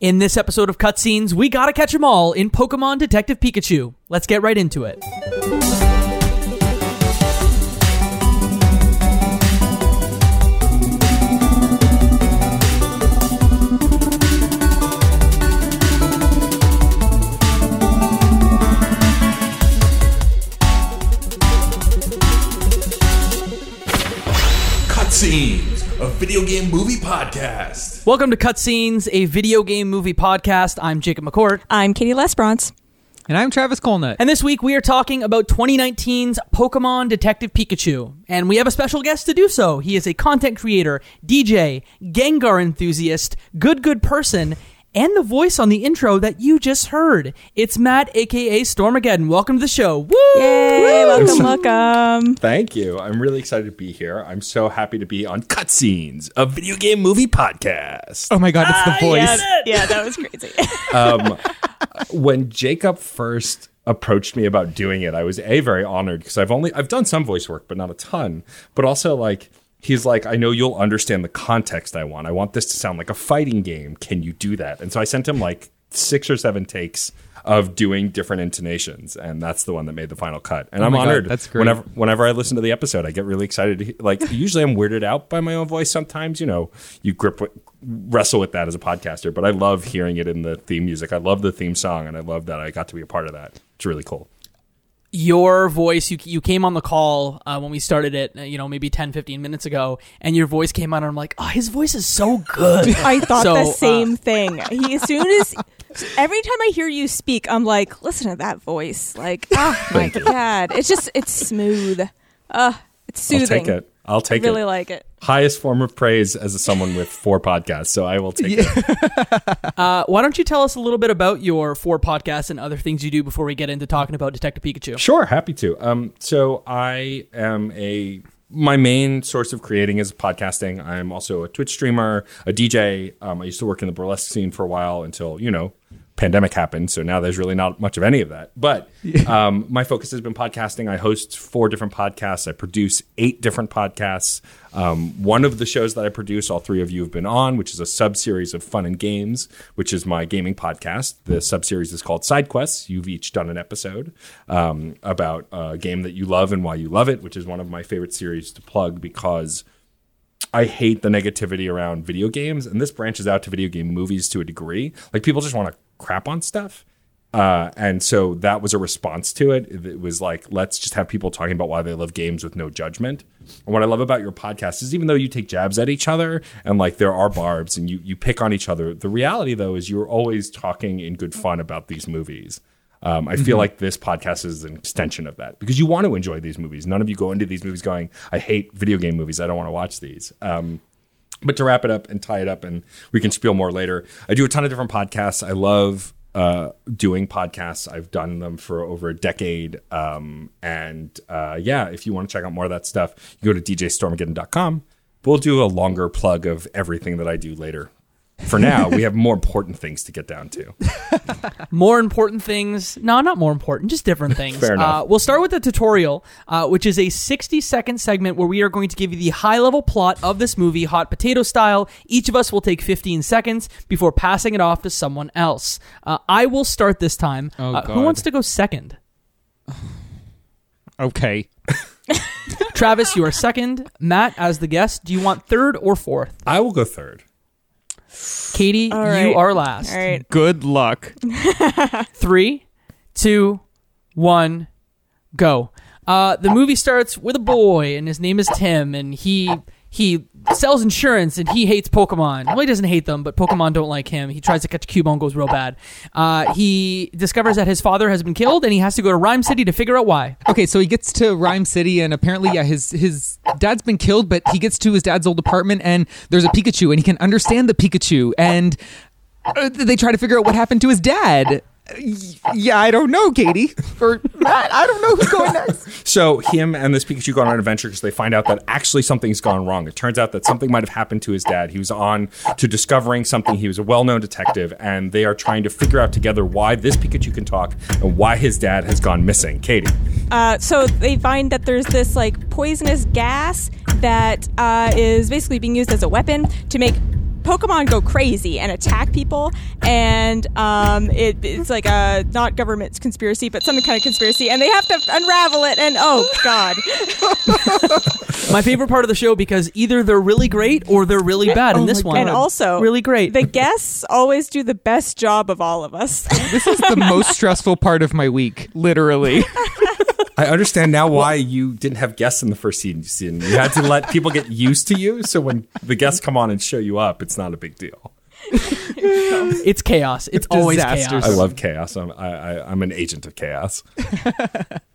In this episode of Cutscenes, we gotta catch 'em all in Pokemon Detective Pikachu. Let's get right into it. Video game movie podcast. Welcome to Cutscenes, a video game movie podcast. I'm Jacob McCourt. I'm Katie Lesbrance. And I'm Travis Colnett. And this week we are talking about 2019's Pokemon Detective Pikachu. And we have a special guest to do so. He is a content creator, DJ, Gengar enthusiast, good, good person, and the voice on the intro that you just heard. It's Matt, aka Stormageddon. Welcome to the show. Woo! Yay! Welcome, welcome. Thank you. I'm really excited to be here. I'm so happy to be on Cutscenes, a video game movie podcast. oh my god, it's the voice. Yeah, yeah, that was crazy. Um, when Jacob first approached me about doing it, I was a very honored because I've only I've done some voice work, but not a ton. But also like he's like, I know you'll understand the context I want. I want this to sound like a fighting game. Can you do that? And so I sent him like six or seven takes of doing different intonations, and that's the one that made the final cut. And oh I'm my God, honored. that's great. Whenever whenever I listen to the episode, I get really excited. To, he- like usually, I'm weirded out by my own voice. Sometimes, you know, you grip with, wrestle with that as a podcaster. But I love hearing it in the theme music. I love the theme song, and I love that I got to be a part of that. It's really cool. Your voice you you came on the call uh, when we started it uh, you know maybe 10 15 minutes ago and your voice came on and i'm like oh his voice is so good I thought So, the uh, same thing. He, as soon as every time I hear you speak, I'm like, listen to that voice. Like, oh my god, it's just it's smooth. Uh, it's I'll soothing. take it. I'll take I take really it. like it. Highest form of praise as someone with four podcasts. So I will take it. uh, why don't you tell us a little bit about your four podcasts and other things you do before we get into talking about detective pikachu Sure, happy to. Um, so I am a my main source of creating is podcasting. I'm also a Twitch streamer, a DJ. Um, I used to work in the burlesque scene for a while until you know pandemic happened. So now there's really not much of any of that. But um, my focus has been podcasting. I host four different podcasts. I produce eight different podcasts. Um, one of the shows that I produce, all three of you have been on, which is a sub series of fun and games, which is my gaming podcast. The sub series is called Side Quests. You've each done an episode um, about a game that you love and why you love it, which is one of my favorite series to plug because I hate the negativity around video games, and this branches out to video game movies to a degree. Like people just want to crap on stuff. Uh, and so that was a response to it. It was like, let's just have people talking about why they love games with no judgment. And what I love about your podcast is even though you take jabs at each other and like there are barbs and you, you pick on each other, the reality though is you're always talking in good fun about these movies. Um, I feel like this podcast is an extension of that because you want to enjoy these movies. None of you go into these movies going, I hate video game movies. I don't want to watch these. Um, but to wrap it up and tie it up, and we can spiel more later. I do a ton of different podcasts. I love uh, doing podcasts. I've done them for over a decade. Um, and uh, yeah, if you want to check out more of that stuff, you go to djstormageddon.com. We'll do a longer plug of everything that I do later. For now, we have more important things to get down to. more important things? No not more important just different things. Fair enough. Uh, we'll start with the tutorial uh, which is a 60 second segment where we are going to give you the high level plot of this movie hot potato style. Each of us will take 15 seconds before passing it off to someone else. Uh, i will start this time. Oh, Uh, who wants to go second? Okay. travis you are second. Matt as the guest do you want third or fourth? I will go third. Katie All you are last All right. Good luck. Three, two, one, go. Uh, the movie starts with a boy, and his name is Tim, and he he sells insurance, and he hates Pokemon. Well, he doesn't hate them, but Pokemon don't like him. He tries to catch Cubone, goes real bad. Uh, he discovers that his father has been killed, and he has to go to Ryme City to figure out why. Okay, so he gets to Ryme City, and apparently, yeah, his his dad's been killed, but he gets to his dad's old apartment, and there's a Pikachu, and he can understand the Pikachu, and uh, they try to figure out what happened to his dad. Y- Yeah, I don't know, Katie or Matt. I don't know who's going next. So him and this Pikachu go on an adventure because they find out that actually something's gone wrong. It turns out that something might have happened to his dad. He was on to discovering something. He was a well-known detective, and they are trying to figure out together why this Pikachu can talk and why his dad has gone missing. Katie, Uh, so they find that there's this like poisonous gas that uh, is basically being used as a weapon to make Pokemon go crazy and attack people, and um, it, it's like a not government conspiracy, but some kind of conspiracy, and they have to unravel it. And oh god, My favorite part of the show because either they're really great or they're really bad. Oh this my one, and also really great. The guests always do the best job of all of us. This is the most stressful part of my week, literally. I understand now why you didn't have guests in the first season. You had to let people get used to you, so when the guests come on and show you up, it's not a big deal. it's chaos. It's always Disasters. chaos. I love chaos. I'm I, I, I'm an agent of chaos.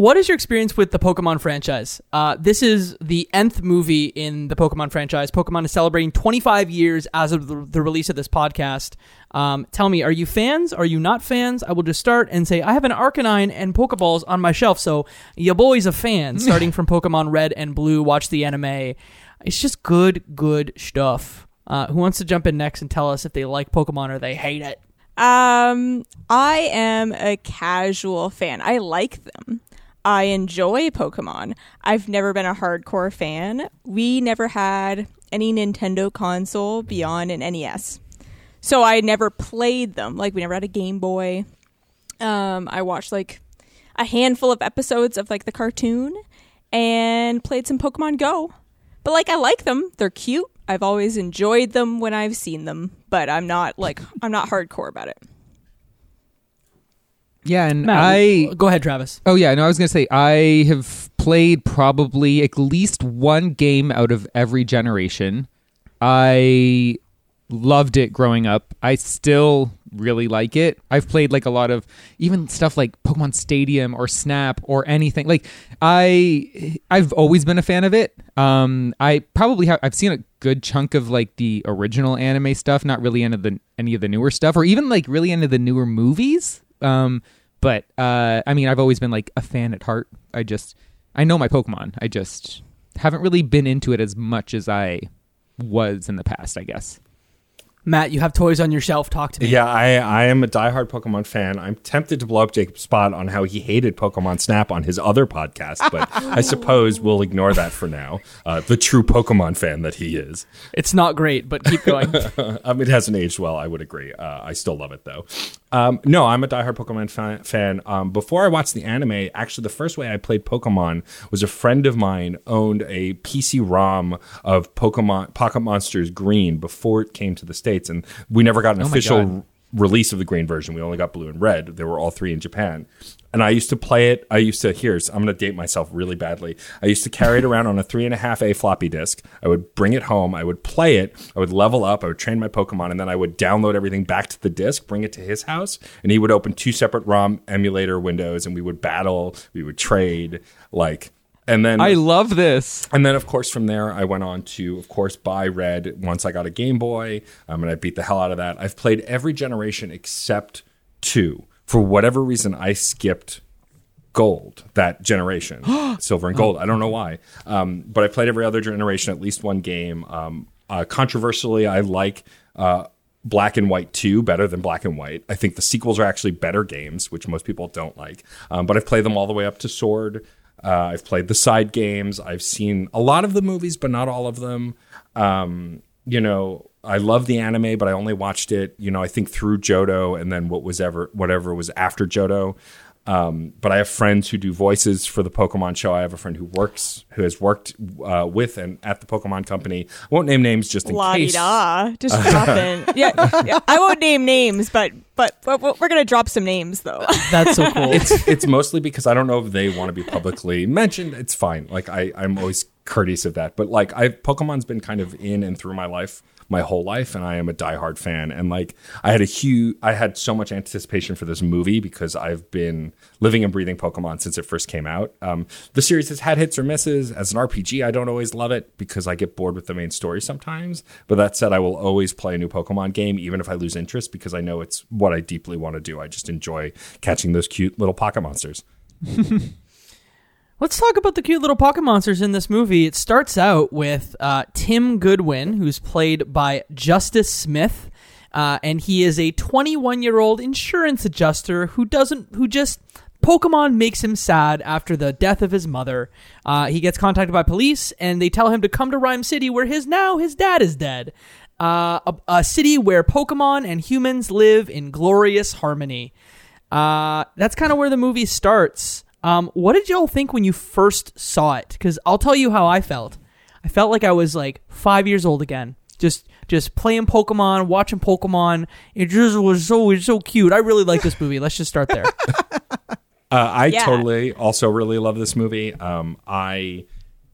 What is your experience with the Pokemon franchise? Uh, this is the nth movie in the Pokemon franchise. Pokemon is celebrating 25 years as of the, the release of this podcast. Um, tell me, are you fans? Are you not fans? I will just start and say I have an Arcanine and Pokeballs on my shelf, so your boy's a fan. Starting from Pokemon Red and Blue, watch the anime. It's just good, good stuff. Uh, who wants to jump in next and tell us if they like Pokemon or they hate it? Um, I am a casual fan. I like them. I enjoy Pokemon. I've never been a hardcore fan. We never had any Nintendo console beyond an NES. So I never played them. Like we never had a Game Boy. Um, I watched like a handful of episodes of like the cartoon and played some Pokemon Go. But like I like them. They're cute. I've always enjoyed them when I've seen them, but I'm not like I'm not hardcore about it. Yeah, and Matt, I go ahead, Travis. Oh yeah, no, I was gonna say I have played probably at least one game out of every generation. I loved it growing up. I still really like it. I've played like a lot of even stuff like Pokemon Stadium or Snap or anything. Like I I've always been a fan of it. Um I probably have I've seen a good chunk of like the original anime stuff, not really into the any of the newer stuff or even like really into the newer movies. Um but uh I mean I've always been like a fan at heart. I just I know my Pokemon. I just haven't really been into it as much as I was in the past, I guess. Matt, you have toys on your shelf. Talk to me. Yeah, I, I am a diehard Pokemon fan. I'm tempted to blow up Jacob's spot on how he hated Pokemon Snap on his other podcast, but I suppose we'll ignore that for now. Uh, the true Pokemon fan that he is. It's not great, but keep going. Um, it hasn't aged well, I would agree. Uh, I still love it though. Um, no, I'm a diehard Pokemon fa- fan. Um, before I watched the anime, actually, the first way I played Pokemon was a friend of mine owned a PC ROM of Pokemon Pocket Monsters Green before it came to the states, and we never got an Oh official. Release of the green version. We only got blue and red. There were all three in Japan. And I used to play it. I used to, here's, I'm going to date myself really badly. I used to carry it around on a three and a half A floppy disk. I would bring it home. I would play it. I would level up. I would train my Pokemon. And then I would download everything back to the disk, bring it to his house. And he would open two separate ROM emulator windows and we would battle. We would trade. Like, and then I love this. and then, of course, from there, I went on to, of course, buy Red once I got a Game Boy. Um, and I beat the hell out of that. I've played every generation except two. For whatever reason, I skipped Gold that generation, Silver and Gold. I don't know why, um, but I played every other generation, at least one game. Um, uh, controversially, I like. Uh, Black and White 2 better than Black and White. I think the sequels are actually better games, which most people don't like. Um, but I've played them all the way up to Sword. Uh, I've played the side games. I've seen a lot of the movies, but not all of them. Um, you know, I love the anime, but I only watched it, you know, I think through Johto and then what was ever whatever was after Johto. Um, but I have friends who do voices for the Pokemon show. I have a friend who works, who has worked uh, with and at the Pokemon company. I won't name names just in La di case. da, just dropping. Yeah, yeah, I won't name names, but but, but we're gonna drop some names though. That's so cool. it's it's mostly because I don't know if they want to be publicly mentioned. It's fine. Like I I'm always courteous of that. But like I Pokemon's been kind of in and through my life my whole life and I am a diehard fan and like I had a huge I had so much anticipation for this movie because I've been living and breathing Pokemon since it first came out. Um, the series has had hits or misses. As an RPG, I don't always love it because I get bored with the main story sometimes. But that said, I will always play a new Pokemon game even if I lose interest because I know it's what I deeply want to do. I just enjoy catching those cute little pocket monsters. Let's talk about the cute little pocket monsters in this movie. It starts out with uh, Tim Goodwin, who's played by Justice Smith, uh, and he is a 21 year old insurance adjuster who doesn't, who just Pokemon makes him sad after the death of his mother. Uh, he gets contacted by police, and they tell him to come to Ryme City, where his now his dad is dead. uh, a, a city where Pokemon and humans live in glorious harmony. Uh, that's kind of where the movie starts. Um, what did y'all think when you first saw it? Because I'll tell you how I felt. I felt like I was like five years old again. Just just playing Pokemon, watching Pokemon. It just was so it's so cute. I really like this movie. Let's just start there. Uh, I Yeah. totally also really love this movie. Um, I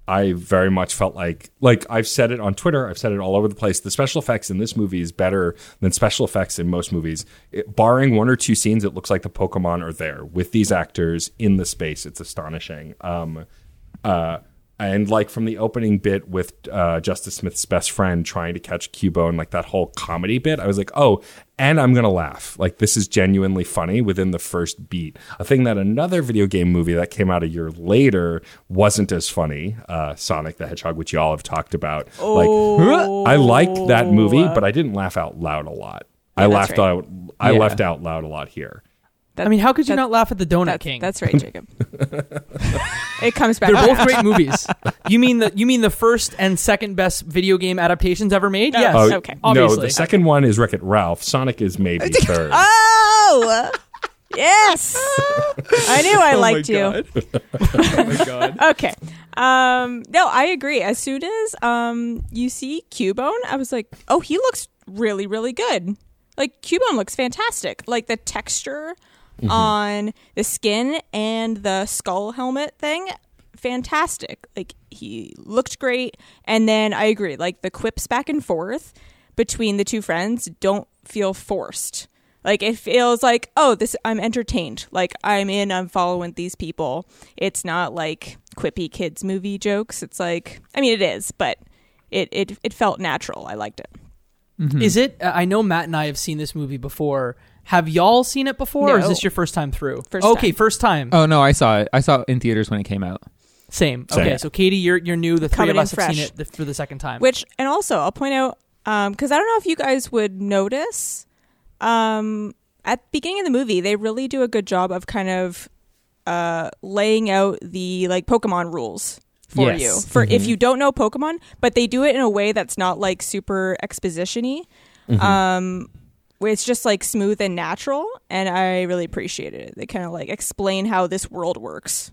I very much felt like like I've said it on Twitter. I've said it all over the place. The special effects in this movie is better than special effects in most movies. It, barring one or two scenes, it looks like the Pokemon are there with these actors in the space. It's astonishing. Um, uh, and like from the opening bit with uh, Justice Smith's best friend trying to catch Cubone, like that whole comedy bit, I was like, oh, and I'm gonna laugh. Like this is genuinely funny within the first beat. A thing that another video game movie that came out a year later wasn't as funny. Uh, Sonic the Hedgehog, which y'all have talked about. Like I liked that movie, but I didn't laugh out loud a lot. I laughed right. out. I Yeah. laughed out loud a lot here. That- I mean, how could you that- not laugh at the Donut That's, King? that's right, Jacob. it comes back. They're both great movies. You mean the you mean the first and second best video game adaptations ever made? Oh, Yes. Oh, okay. No, the second one is Wreck It Ralph. Sonic is maybe third. Oh, yes. I knew I liked you. oh my god. Okay. Um, no, I agree. As soon as um you see Cubone, I was like, oh, he looks really, really good. Like Cubone looks fantastic. Like the texture on the skin and the skull helmet thing, fantastic. Like he looked great. And then I agree. Like the quips back and forth between the two friends don't feel forced. Like it feels like, oh, this I'm entertained. Like I'm in, I'm following these people. It's not like quippy kids movie jokes. It's like I mean it is, but it it, it felt natural. I liked it. Is it? uh, I know Matt and I have seen this movie before. Have y'all seen it before, or is No. this your first time through? First okay, time. first time. Oh no, I saw it. I saw it in theaters when it came out. Same. Same. Okay, so Katie, you're you're new. The three Coming of in us have seen fresh. it the, for the second time. Which and also I'll point out because I don't know if you guys would notice um, at the beginning of the movie they really do a good job of kind of uh, laying out the like Pokemon rules for Yes. you for if you don't know Pokemon, but they do it in a way that's not like super expositiony. Um, where it's just like smooth and natural, and I really appreciated it. They kind of like explain how this world works.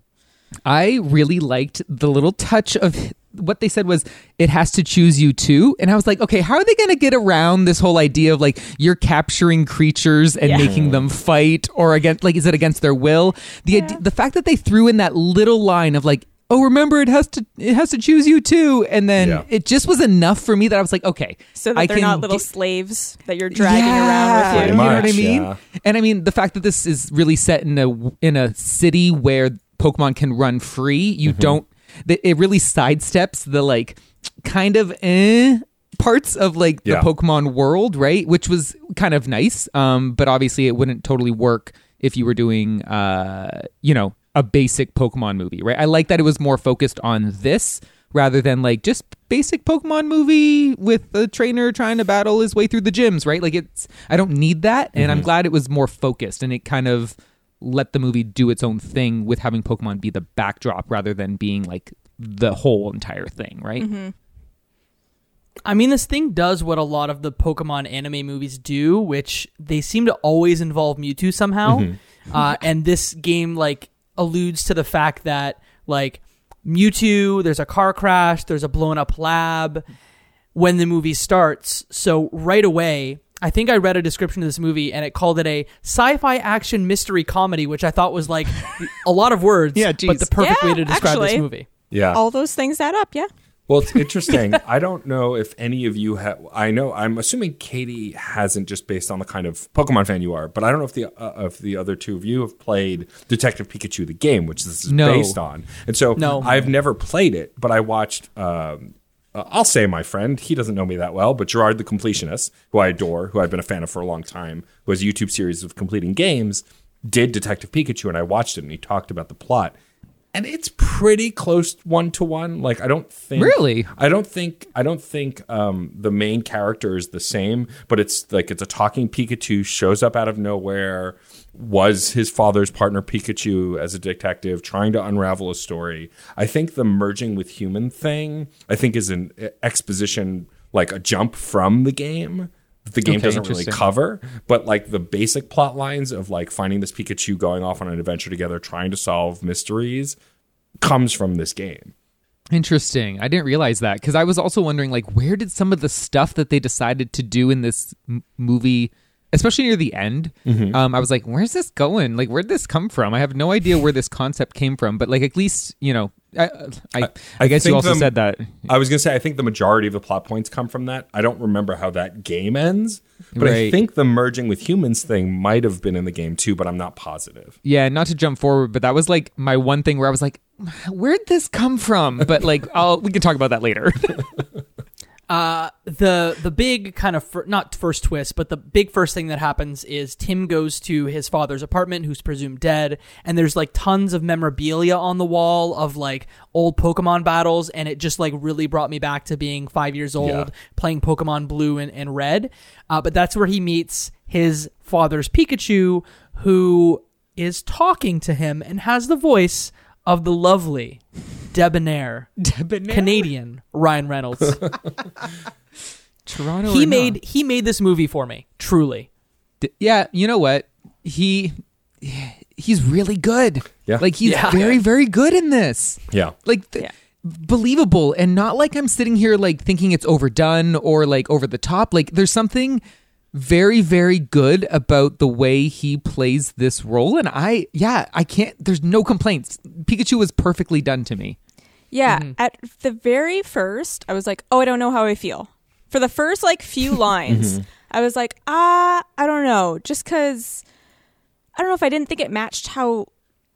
I really liked the little touch of what they said was it has to choose you too and i was like okay how are they going to get around this whole idea of like you're capturing creatures and Yeah. making them fight or against like is it against their will the ide- the fact that they threw in that little line of like oh remember it has to it has to choose you too and then Yeah. it just was enough for me that i was like okay So that I they're not little get- slaves that you're dragging yeah, around with Pretty you. You know what I much, mean? yeah. And I mean the fact that this is really set in a in a city where Pokemon can run free. You Mm-hmm. don't. That it really sidesteps the like kind of eh parts of like the Pokemon world, right? Which was kind of nice. Um, but obviously it wouldn't totally work if you were doing uh, you know, a basic Pokemon movie, right? I like that it was more focused on this rather than like just basic Pokemon movie with the trainer trying to battle his way through the gyms, right? Like it's I don't need that and I'm mm-hmm. glad it was more focused and it kind of let the movie do its own thing with having Pokemon be the backdrop rather than being like the whole entire thing, right? Mm-hmm. I mean, this thing does what a lot of the Pokemon anime movies do, which they seem to always involve Mewtwo somehow. Mm-hmm. Uh, and this game like alludes to the fact that like Mewtwo, there's a car crash, there's a blown up lab when the movie starts. So right away, I think I read a description of this movie and it called it a sci-fi action mystery comedy, which I thought was like a lot of words, Yeah, but the perfect Yeah, way to describe this movie. Yeah. All those things add up, yeah. Well, it's interesting. I don't know if any of you have. I know. I'm assuming Katie hasn't, just based on the kind of Pokemon fan you are. But I don't know if the uh, if the other two of you have played Detective Pikachu: The Game, which this is No. based on. And so No. I've never played it, but I watched. Um, uh, I'll say my friend. He doesn't know me that well, but Jirard the Completionist, who I adore, who I've been a fan of for a long time, who has a YouTube series of completing games, did Detective Pikachu, and I watched it, and he talked about the plot. And it's pretty close one to one. Like I don't think Really? I don't think I don't think um, the main character is the same, but it's like it's a talking Pikachu shows up out of nowhere, was his father's partner Pikachu as a detective trying to unravel a story. I think the merging with human thing I think is an exposition like a jump from the game the game Okay, doesn't really cover. But like the basic plot lines of like finding this Pikachu, going off on an adventure together, trying to solve mysteries, comes from this game. Interesting. I didn't realize that because I was also wondering, like, where did some of the stuff that they decided to do in this m- movie, especially near the end, Mm-hmm. um, I was like, where's this going? Like, where'd this come from? I have no idea where this concept came from, but like, at least you know, I, I, I, guess you also the- said that. I was gonna say I think the majority of the plot points come from that. I don't remember how that game ends, but I think the merging with humans thing might have been in the game too, but I'm not positive. Yeah, not to jump forward, but that was like my one thing where I was like, where'd this come from? But like, I'll we can talk about that later. Uh, the the big kind of fir- not first twist, but the big first thing that happens is Tim goes to his father's apartment, who's presumed dead, and there's like tons of memorabilia on the wall of like old Pokemon battles, and it just like really brought me back to being five years old Yeah. playing Pokemon Blue and, and Red. Uh, but that's where he meets his father's Pikachu, who is talking to him and has the voice of the lovely, debonair, Canadian Ryan Reynolds. Toronto. he made not? he made this movie for me truly D- yeah you know what he he's really good Yeah. like he's Yeah. very very good in this Yeah. like th- Yeah. believable and not like i'm sitting here like thinking it's overdone or like over the top like there's something very very good about the way he plays this role and i yeah i can't there's no complaints pikachu was perfectly done to me Yeah, Mm-hmm. at the very first, I was like, "Oh, I don't know how I feel." For the first like few lines, I was like, "Ah, I don't know," just because I don't know if I didn't think it matched how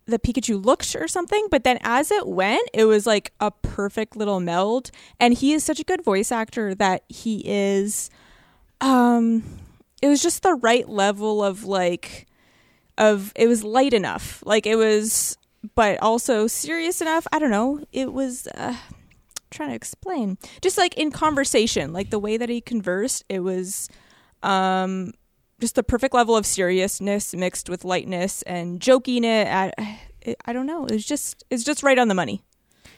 the Pikachu looked or something. But then as it went, it was like a perfect little meld, and he is such a good voice actor that he is. Um, it was just the right level of like of it was light enough like it was but also serious enough i don't know it was uh trying to explain. Just like in conversation like the way that he conversed it was um just the perfect level of seriousness mixed with lightness and joking it at i don't know it was just it's just right on the money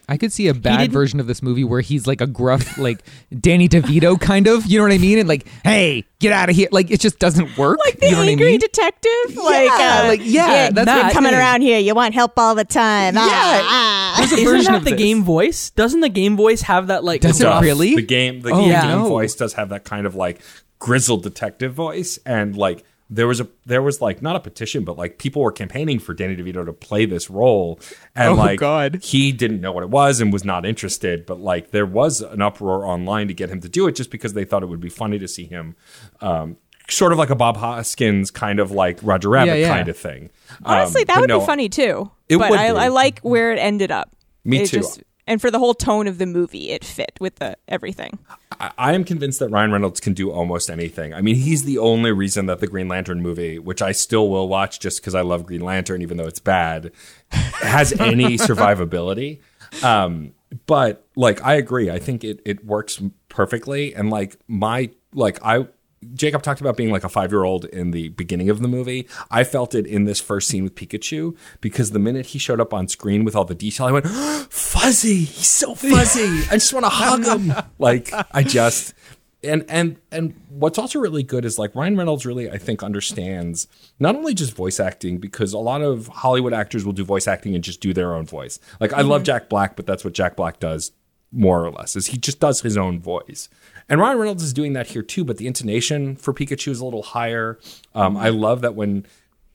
I could see a bad version of this movie where he's like a gruff, like Danny DeVito kind of. You know what I mean? And like, hey, get out of here! Like it just doesn't work. like the you know angry what I mean? detective like yeah, uh, like yeah, that's Matt, what coming it is. around here you want help all the time Yeah. Ah, ah. There's a isn't version that of the this. game voice doesn't the game voice have that like Does it really? The game, the Oh, game yeah. voice does have that kind of like grizzled detective voice, and like there was a there was like not a petition, but like people were campaigning for Danny DeVito to play this role, and Oh, like God. he didn't know what it was and was not interested, but like there was an uproar online to get him to do it just because they thought it would be funny to see him. Um, Sort of like a Bob Hoskins kind of like Roger Rabbit Yeah, yeah. kind of thing. honestly Um, that would no, be funny too It but would I, be. I like where it ended up Me It too. And for the whole tone of the movie it fit with the everything I, I am convinced that Ryan Reynolds can do almost anything. I mean, he's the only reason that the Green Lantern movie, which I still will watch just because I love Green Lantern, even though it's bad, has any survivability. Um, but like, I agree. I think it it works perfectly. And like my like I. Jacob talked about being like a five year old in the beginning of the movie. I felt it in this first scene with Pikachu because the minute he showed up on screen with all the detail, I went, fuzzy. He's so fuzzy. I just want to hug him. Like, I just. And and and what's also really good is like Ryan Reynolds really I think understands not only just voice acting because a lot of Hollywood actors will do voice acting and just do their own voice. Like I love mm-hmm. Jack Black, but that's what Jack Black does more or less is he just does his own voice. And Ryan Reynolds is doing that here too, but the intonation for Pikachu is a little higher. Um, I love that when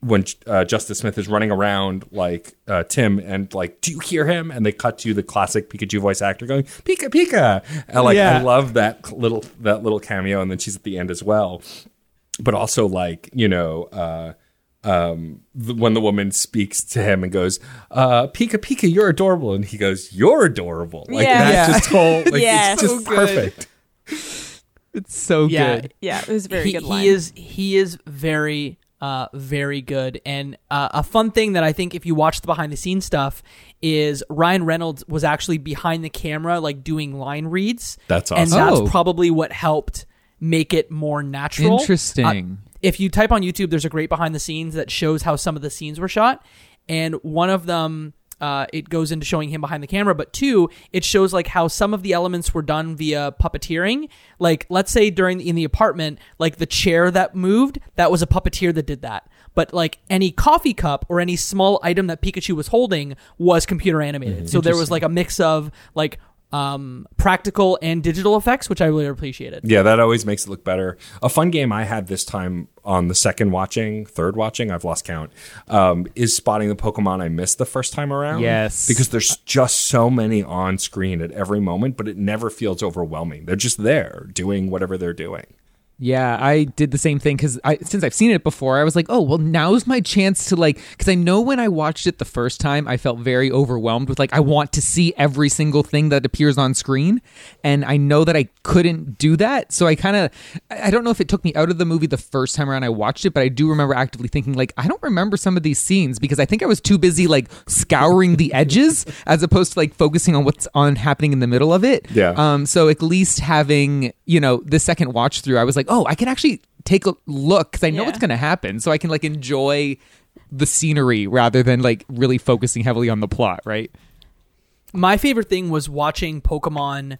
when uh, Justice Smith is running around like uh, Tim and like, do you hear him? And they cut to the classic Pikachu voice actor going Pika Pika. And like Yeah. I love that little that little cameo, and then she's at the end as well. But also like you know. Uh, um, the, when the woman speaks to him and goes, uh, "Pika, Pika, you're adorable," and he goes, "You're adorable." Like Yeah. that Yeah. just whole, like, Yes. it's just So good. perfect. It's so yeah good. yeah it was a very he, good line he is he is very uh very good and uh, a fun thing that i think if you watch the behind the scenes stuff is ryan reynolds was actually behind the camera like doing line reads That's and that's Oh. probably what helped make it more natural Interesting. Uh, if you type on youtube there's a great behind the scenes that shows how some of the scenes were shot and one of them uh, it goes into showing him behind the camera, but two, it shows like how some of the elements were done via puppeteering. Like, let's say during in the apartment, like the chair that moved, that was a puppeteer that did that. But like any coffee cup or any small item that Pikachu was holding was computer animated. So there was like a mix of like um, practical and digital effects, which I really appreciated. Yeah, that always makes it look better. A fun game I had this time on the second watching, third watching, I've lost count, um, is spotting the Pokemon I missed the first time around. Yes. Because there's just so many on screen at every moment, but it never feels overwhelming. They're just there doing whatever they're doing. Yeah, I did the same thing because I since I've seen it before, I was like, oh well, now's my chance to like because I know when I watched it the first time, I felt very overwhelmed with like I want to see every single thing that appears on screen, and I know that I couldn't do that, so I kind of I don't know if it took me out of the movie the first time around I watched it, but I do remember actively thinking like I don't remember some of these scenes because I think I was too busy like scouring the edges as opposed to like focusing on what's on happening in the middle of it. Yeah. Um, so at least having, you know, the second watch through, I was like, oh, I can actually take a look because I know Yeah. what's going to happen. So I can like enjoy the scenery rather than like really focusing heavily on the plot, right? my favorite thing was watching Pokemon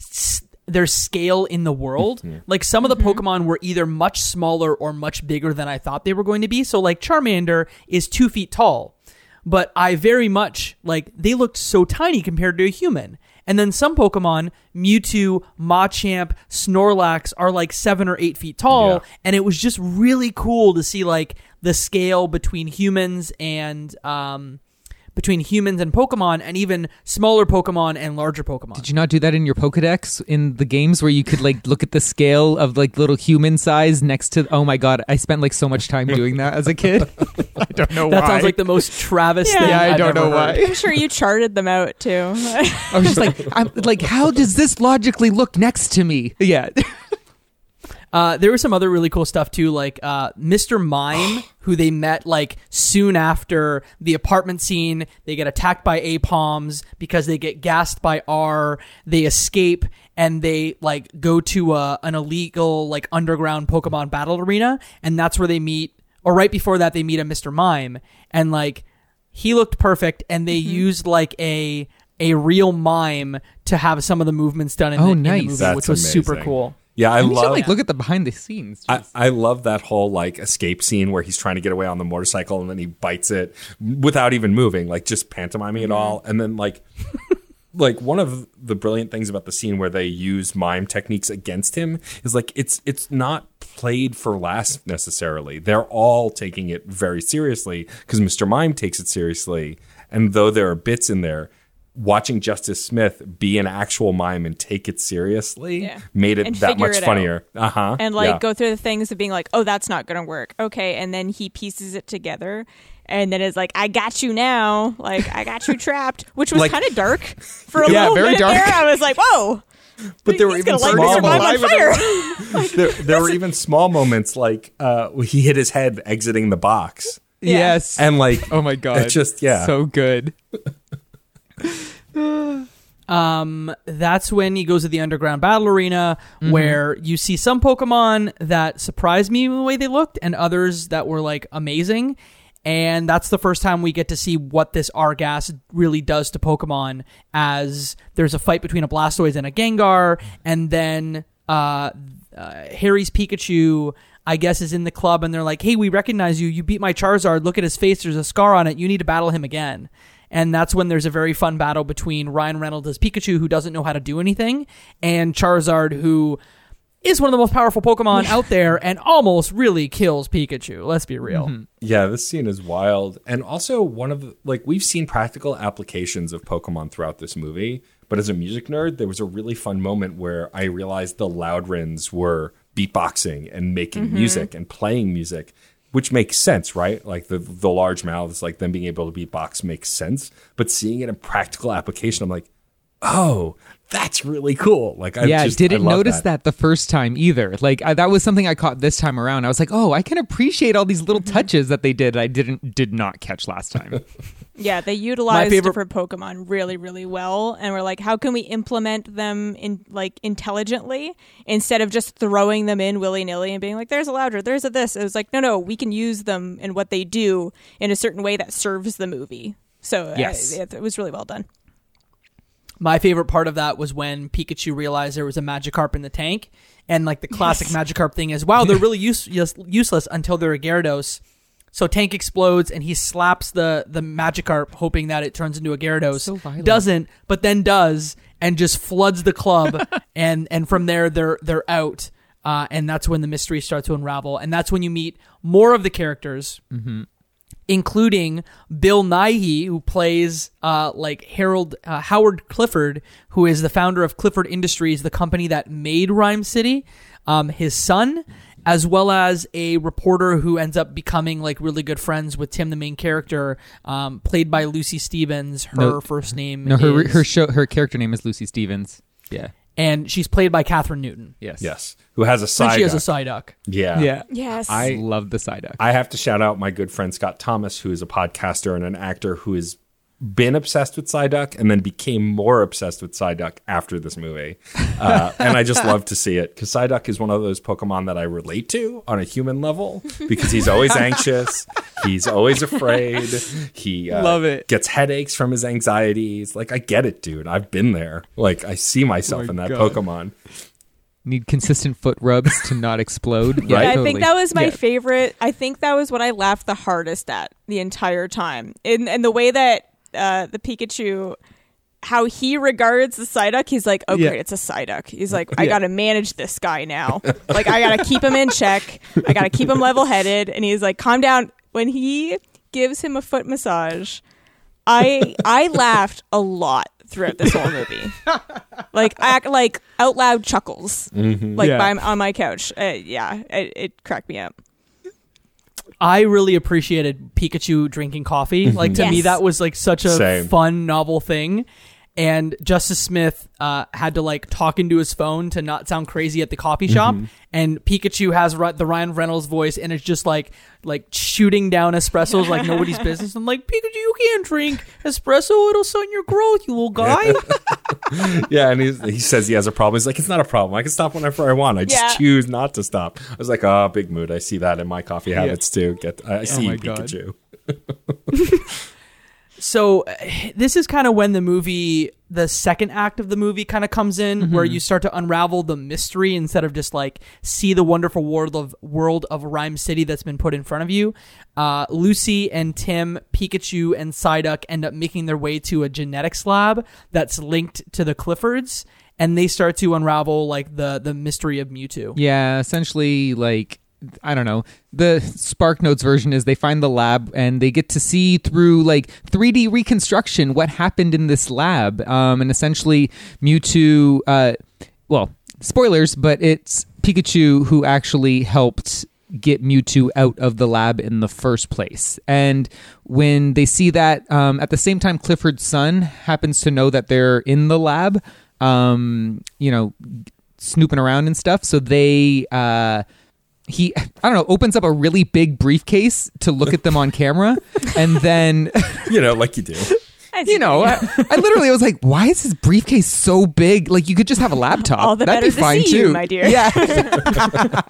s- their scale in the world. Mm-hmm. Like some of the mm-hmm. Pokemon were either much smaller or much bigger than I thought they were going to be. So like Charmander is two feet tall, but I very much like they looked so tiny compared to a human. And then some Pokemon, Mewtwo, Machamp, Snorlax, are like seven or eight feet tall, Yeah. and it was just really cool to see like the scale between humans and um, between humans and Pokemon, and even smaller Pokemon and larger Pokemon. Did you not do that in your Pokedex in the games where you could like look at the scale of like little human size next to? Oh my god, I spent like so much time doing that as a kid. I don't know that why. sounds like the most Travis Yeah. thing. yeah, I I've don't ever know heard. why. I'm sure you charted them out too. I was just like, I'm like, how does this logically look next to me? Yeah. Uh, there was some other really cool stuff too, like uh, Mr. Mime, who they met like soon after the apartment scene. They get attacked by A Aipoms because they get gassed by R. They escape and they like go to a, an illegal like underground Pokemon battle arena, and that's where they meet. Or right before that, they meet a Mr. Mime, and like he looked perfect, and they used like a a real mime to have some of the movements done in, Oh, the, in the movie, That's which was super cool. Yeah, I I need to love like look at the behind the scenes. I, I love that whole like escape scene where he's trying to get away on the motorcycle and then he bites it without even moving, like just pantomiming it all. And then like like one of the brilliant things about the scene where they use mime techniques against him is like it's it's not played for laughs necessarily. They're all taking it very seriously because Mr. Mime takes it seriously. And though there are bits in there, watching Justice Smith be an actual mime and take it seriously Yeah. made it And that much it out. funnier. Uh huh. and like go through the things of being like, oh, that's not gonna work. Okay, and then he pieces it together, and then is like, I got you now. Like I got you trapped, which was Like- kind of dark for a Yeah, little very bit dark. there. I was like, whoa. But there were even small Mr. Mime on moments. fire. there, there were even small moments like uh, he hit his head exiting the box, yes. and like oh my god. It's just- yeah. So good. Um, that's when he goes to the underground battle arena Mm-hmm. where you see some Pokemon that surprised me in the way they looked and others that were like amazing. And that's the first time we get to see what this R gas really does to Pokemon as there's a fight between a Blastoise and a Gengar, and then uh, uh, Harry's Pikachu, I guess, is in the club, and they're like, "Hey, we recognize you. You beat my Charizard. Look at his face. There's a scar on it. You need to battle him again." And that's when there's a very fun battle between Ryan Reynolds as Pikachu, who doesn't know how to do anything, and Charizard, who is one of the most powerful Pokemon out there and almost really kills Pikachu. Let's be real. Mm-hmm. Yeah, this scene is wild. And also one of the, like we've seen practical applications of Pokemon throughout this movie, but as a music nerd, there was a really fun moment where I realized the Loudreds were beatboxing and making mm-hmm. music and playing music, which makes sense, right? Like the the large mouths, like them being able to beatbox makes sense. But seeing it in practical application, I'm like, oh, that's really cool. Like I yeah, just, didn't I notice that. the first time either. Like I, that was something I caught this time around. I was like, oh, I can appreciate all these little Mm-hmm. touches that they did. I didn't did not catch last time. Yeah, they utilized favorite- different Pokemon really, really well, and we're like, how can we implement them in like intelligently instead of just throwing them in willy nilly and being like, "There's a Loudred, there's a this." It was like, no, no, we can use them and what they do in a certain way that serves the movie. So uh, Yes. it, it was really well done. My favorite part of that was when Pikachu realized there was a Magikarp in the tank, and like the classic Magikarp thing is, wow, they're really use- use- useless until they're a Gyarados. So tank explodes, and he slaps the the Magikarp, hoping that it turns into a Gyarados. So. Doesn't, but then does, and just floods the club, and and from there they're they're out. Uh, and that's when the mystery starts to unravel, and that's when you meet more of the characters including Bill Nighy, who plays uh, like Harold uh, Howard Clifford, who is the founder of Clifford Industries, the company that made Ryme City. Um, his son, as well as a reporter who ends up becoming like really good friends with Tim, the main character, um, played by Lucy Stevens. Her No- first name No, her is- her show her character name is Lucy Stevens. Yeah. And she's played by Kathryn Newton. Yes. Yes, who has a And side? she has a side duck. Psyduck. yeah, Yeah. Yes. I- love the Psyduck. I have to shout out my good friend Scott Thomas, who is a podcaster and an actor who has been obsessed with Psyduck and then became more obsessed with Psyduck after this movie. Uh, and I just love to see it because Psyduck is one of those Pokemon that I relate to on a human level because he's always anxious, he's always afraid, he uh, Love it. gets headaches from his anxieties. Like I get it, dude. I've been there. Like I see myself Oh my in that God. Pokemon. Need consistent foot rubs to not explode. Yeah, Right? I totally. think that was my Yeah. favorite. I think that was what I laughed the hardest at the entire time. And and the way that uh, the Pikachu, how he regards the Psyduck, he's like, oh Yeah. great, it's a Psyduck. He's like, I Yeah. got to manage this guy now. like I got to keep him in check. I got to keep him level headed. And he's like, calm down. When he gives him a foot massage, I I laughed a lot throughout this whole movie. like act like out loud chuckles, like Yeah. by, on my couch. Uh, yeah, it, it cracked me up. I really appreciated Pikachu drinking coffee. Like to me, that was like such a Same. fun, novel thing. And Justice Smith uh, had to like talk into his phone to not sound crazy at the coffee shop. And Pikachu has Ry- the Ryan Reynolds voice, and it's just like like shooting down espressos like nobody's business. I'm like Pikachu, you can't drink espresso; it'll stunt your growth, you little guy. Yeah, and he's, he says he has a problem. He's like, it's not a problem. I can stop whenever I want. I just Yeah. choose not to stop. I was like, oh, big mood. I see that in my coffee habits too. Get, I see my you, Pikachu. so this is kind of when the movie the second act of the movie kind of comes in where you start to unravel the mystery instead of just like see the wonderful world of world of ryme city that's been put in front of you. Uh, lucy and tim pikachu and psyduck end up making their way to a genetics lab that's linked to the cliffords and they start to unravel like the the mystery of mewtwo. Yeah, essentially, like I don't know. The Spark Notes version is they find the lab and they get to see through like 3D reconstruction what happened in this lab. Um, and essentially, Mewtwo. Uh, well, spoilers, but it's Pikachu who actually helped get Mewtwo out of the lab in the first place. And when they see that, um, at the same time, Clifford's son happens to know that they're in the lab. Um, you know, snooping around and stuff. So they uh he I don't know, opens up a really big briefcase to look at them on camera and then You know, like you do. You know, I, I literally was like, why is his briefcase so big? Like you could just have a laptop. All the That'd better be to fine see too. you, my dear. Yeah.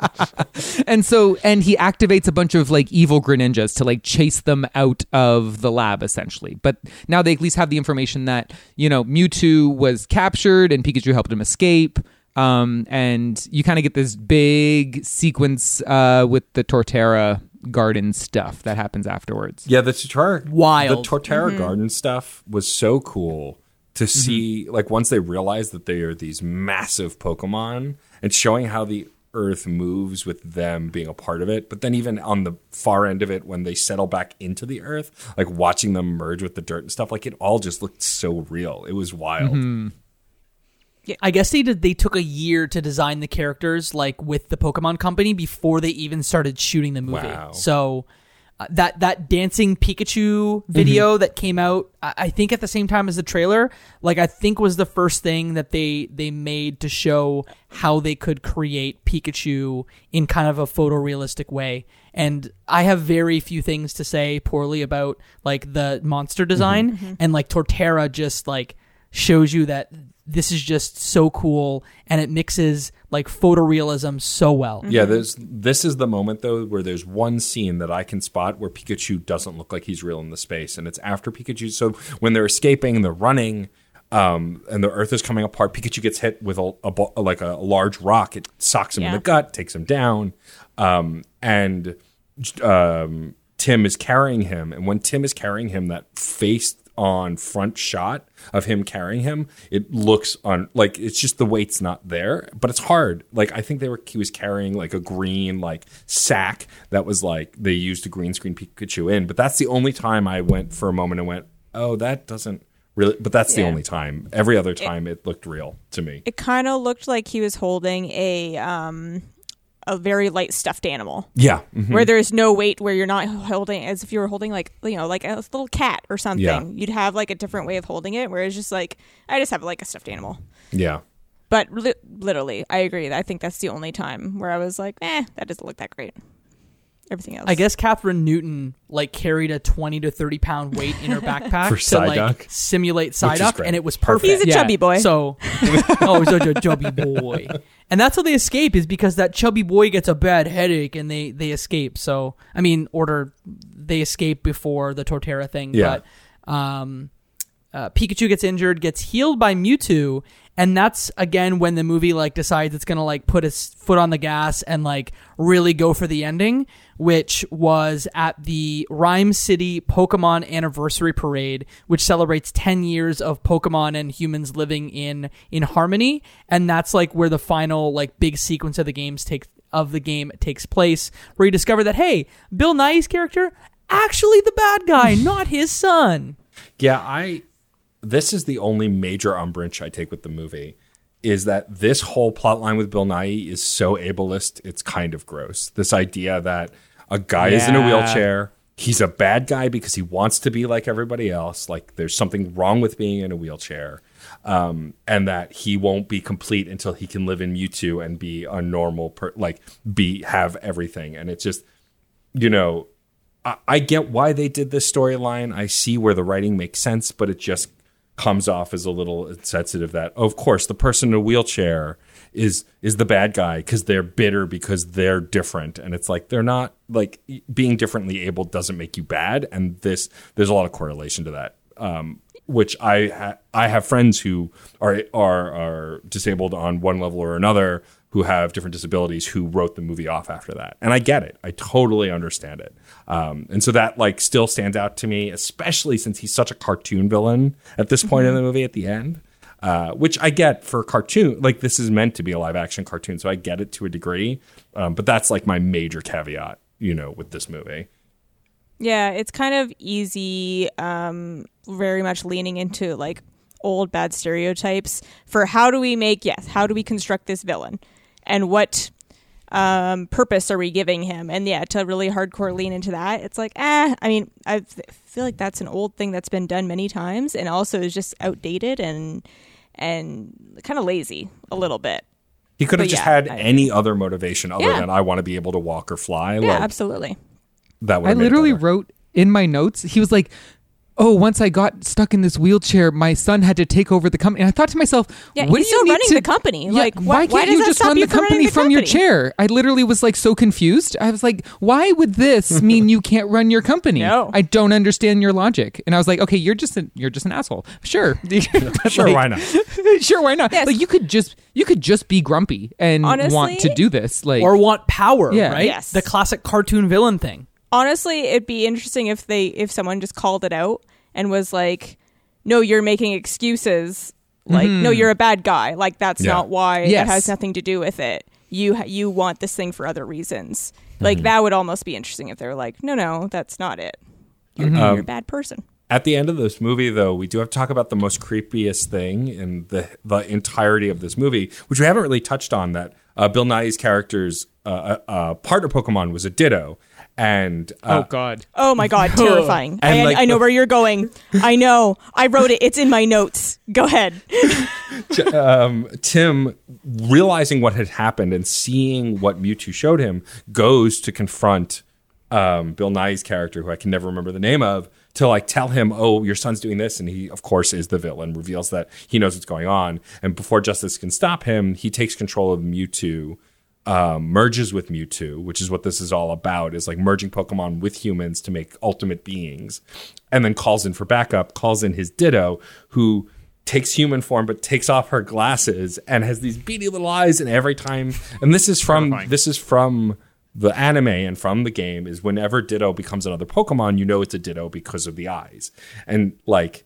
and so and he activates a bunch of like evil Greninjas to like chase them out of the lab essentially. But now they at least have the information that, you know, Mewtwo was captured and Pikachu helped him escape. Um, and you kind of get this big sequence uh, with the Torterra garden stuff that happens afterwards. Yeah, the Torterra, Wild. the Torterra Garden stuff was so cool to see. Like once they realize that they are these massive Pokemon, and showing how the Earth moves with them being a part of it. But then even on the far end of it, when they settle back into the Earth, like watching them merge with the dirt and stuff, like it all just looked so real. It was wild. I guess they did. They took a year to design the characters, like with the Pokemon Company, before they even started shooting the movie. Wow. So uh, that that dancing Pikachu video that came out, I, I think at the same time as the trailer, like I think was the first thing that they they made to show how they could create Pikachu in kind of a photorealistic way. And I have very few things to say poorly about like the monster design and like Torterra just like shows you that this is just so cool and it mixes like photorealism so well. Yeah, there's this is the moment though where there's one scene that I can spot where Pikachu doesn't look like he's real in the space, and it's after Pikachu. So when they're escaping and they're running, um, and the Earth is coming apart, Pikachu gets hit with a, a like a large rock. It socks him in the gut, takes him down, um, and um, Tim is carrying him. And when Tim is carrying him, that face on front shot of him carrying him, it looks on like it's just the weight's not there, but it's hard. Like I think they were he was carrying like a green like sack that was like they used a green screen Pikachu in, but that's the only time I went for a moment and went, "Oh, that doesn't really." But that's the only time. Every other time it looked real to me. It kind of looked like he was holding a um a very light stuffed animal Yeah. mhm. where there's no weight where you're not holding as if you were holding like you know like a little cat or something. Yeah. You'd have like a different way of holding it where it's just like I just have like a stuffed animal. Yeah. But li- literally, I agree. I think that's the only time where I was like, eh, that doesn't look that great. Everything else, I guess Kathryn Newton like carried a twenty to thirty pound weight in her backpack For to like Psyduck? simulate is Psyduck, great. and it was Perfect. perfect. he's a Yeah. chubby boy. So, oh, he's such a chubby boy, and that's how they escape is because that chubby boy gets a bad headache and they they escape. So, I mean, order they escape before the Torterra thing, Yeah. but um, uh, Pikachu gets injured, gets healed by Mewtwo, and that's again when the movie like decides it's gonna like put its foot on the gas and like really go for the ending, which was at the Ryme City Pokemon Anniversary Parade, which celebrates 10 years of Pokemon and humans living in in harmony, and that's like where the final like big sequence of the games take of the game takes place, where you discover that hey, Bill Nye's character actually the bad guy, not his son. Yeah, I. This is the only major umbrage I take with the movie, is that this whole plot line with Bill Nye is so ableist. It's kind of gross. This idea that a guy is in a wheelchair, he's a bad guy because he wants to be like everybody else. Like there's something wrong with being in a wheelchair, um, and that he won't be complete until he can live in Mewtwo and be a normal, per- like be have everything. And it's just, you know, I, I get why they did this storyline. I see where the writing makes sense, but it just comes off as a little insensitive. That of course the person in a wheelchair is is the bad guy because they're bitter because they're different, and it's like they're not like being differently able doesn't make you bad, and this there's a lot of correlation to that. Um, which I ha- I have friends who are are are disabled on one level or another who have different disabilities who wrote the movie off after that. And I get it. I totally understand it. Um, and so that like still stands out to me, especially since he's such a cartoon villain at this point in the movie at the end. Uh, which I get for cartoon, like this is meant to be a live action cartoon, so I get it to a degree. Um, but that's like my major caveat, you know, with this movie. Yeah, it's kind of easy, um, very much leaning into like old bad stereotypes for how do we make, yes, how do we construct this villain? And what um, purpose are we giving him? And yeah, to really hardcore lean into that, it's like, eh, I mean, I feel like that's an old thing that's been done many times and also is just outdated and and kind of lazy a little bit. He could have But just yeah, had I- any other motivation other Yeah. than I want to be able to walk or fly. Yeah, like, absolutely. that would I have made it literally wrote in my notes. He was like, "Oh, once I got stuck in this wheelchair, my son had to take over the company." And I thought to myself, Yeah, what he's do you still need running to- the company. Yeah, Like, why why- why can't does you just run you the company the from your chair?" I literally was like so confused. I was like, "Why would this mean you can't run your company?" No. I don't understand your logic. And I was like, "Okay, you're just an, you're just an asshole." Sure, Sure, like, why not? sure, why not? Yes. Like you could just you could just be grumpy and want to do this. Like or want power, Yeah. right? Yes. The classic cartoon villain thing. Honestly it'd be interesting if they if someone just called it out and was like no you're making excuses. Like no you're a bad guy. Like that's Yeah. not why. Yes. it has nothing to do with it. You you want this thing for other reasons. Like that would almost be interesting if they're like no no that's not it. You're, you're a bad person. At the end of this movie, though, we do have to talk about the most creepiest thing in the the entirety of this movie, which we haven't really touched on. That uh, Bill Nye's character's uh, uh, uh, partner Pokemon was a Ditto, and uh, God. oh my god. Terrifying. And, I, like, I know where you're going. I know. I wrote it. It's in my notes. Go ahead. Um, Tim, realizing what had happened and seeing what Mewtwo showed him, goes to confront um, Bill Nye's character, who I can never remember the name of, to like tell him, "Oh, your son's doing this," and he, of course, is the villain. Reveals that he knows what's going on, and before Justice can stop him, he takes control of Mewtwo, um, merges with Mewtwo, which is what this is all about. Is like merging Pokemon with humans to make ultimate beings, and then calls in for backup. Calls in his Ditto, who takes human form but takes off her glasses and has these beady little eyes and every time and this is from Terrifying. this is from the anime and from the game is whenever Ditto becomes another Pokemon, you know it's a Ditto because of the eyes. And like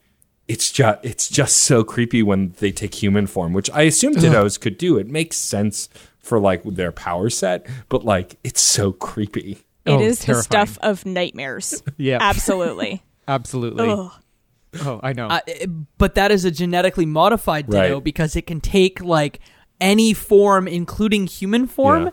it's just it's just so creepy when they take human form, which I assume Dittos could do. It makes sense for like their power set, but like it's so creepy. It Oh, is the stuff of nightmares. Yeah. Absolutely. Absolutely. Ugh. Oh, I know. Uh, but that is a genetically modified Ditto Right. because it can take like any form, including human form. Yeah.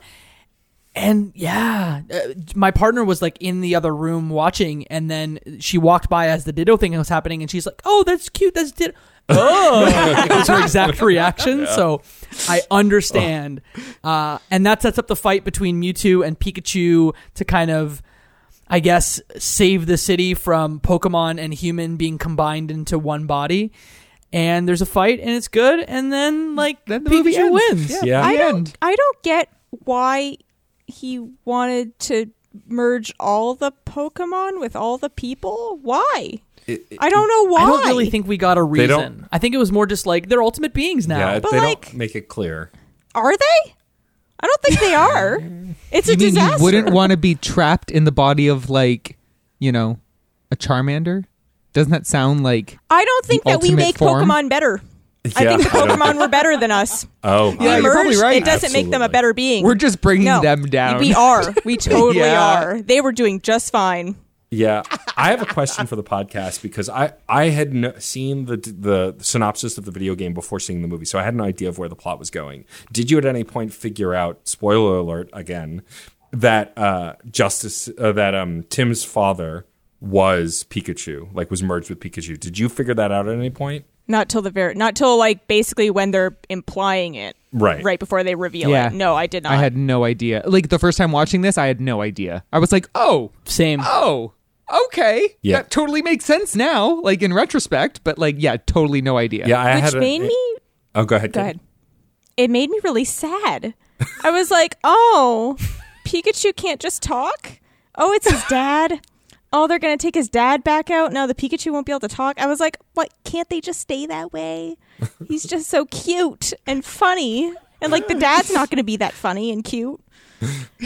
And yeah, uh, my partner was like in the other room watching, and then she walked by as the Ditto thing was happening, and she's like, "Oh, that's cute. That's Ditto." Oh, it was her exact reaction. So I understand, uh, and that sets up the fight between Mewtwo and Pikachu to kind of, I guess, save the city from Pokemon and human being combined into one body. And there's a fight, and it's good, and then like Then the movie Pikachu ends. wins. Yeah. Yeah. I The don't end. I don't get why he wanted to merge all the Pokemon with all the people. Why? It- it- I don't know why. I don't really think we got a reason. I think it was more just like they're ultimate beings now. yeah, but they like- don't make it clear. are they? I don't think they are. It's a mean disaster. you wouldn't want to be trapped in the body of like, you know, a Charmander? Doesn't that sound like I don't think the that we make form? Pokemon better. I Yeah, think the I don't Pokemon were better than us. Oh, We Yeah, you're probably merged, right. It doesn't make them a Absolutely. better being. we're just bringing no, them down? We are. We totally Yeah. are. They were doing just fine. Yeah, I have a question for the podcast because I I had no, seen the the synopsis of the video game before seeing the movie, so I had an idea of where the plot was going. Did you at any point figure out? Spoiler alert again. That uh, Justice uh, that um Tim's father was Pikachu, like was merged with Pikachu. Did you figure that out at any point? Not till the very, not till like basically when they're implying it, Right. right before they reveal Yeah. it. No, I did not. I had no idea. Like the first time watching this, I had no idea. I was like, "Oh, Same. oh, okay, Yeah. that totally makes sense now." Like in retrospect, but like, yeah, totally no idea. Yeah, I which had a- made me Oh, go ahead. go Katie. ahead. It made me really sad. I was like, oh, Pikachu can't just talk. Oh, it's his dad. Oh, they're gonna take his dad back out. Now the Pikachu won't be able to talk. I was like, what? Can't they just stay that way? He's just so cute and funny. And like the dad's not gonna be that funny and cute.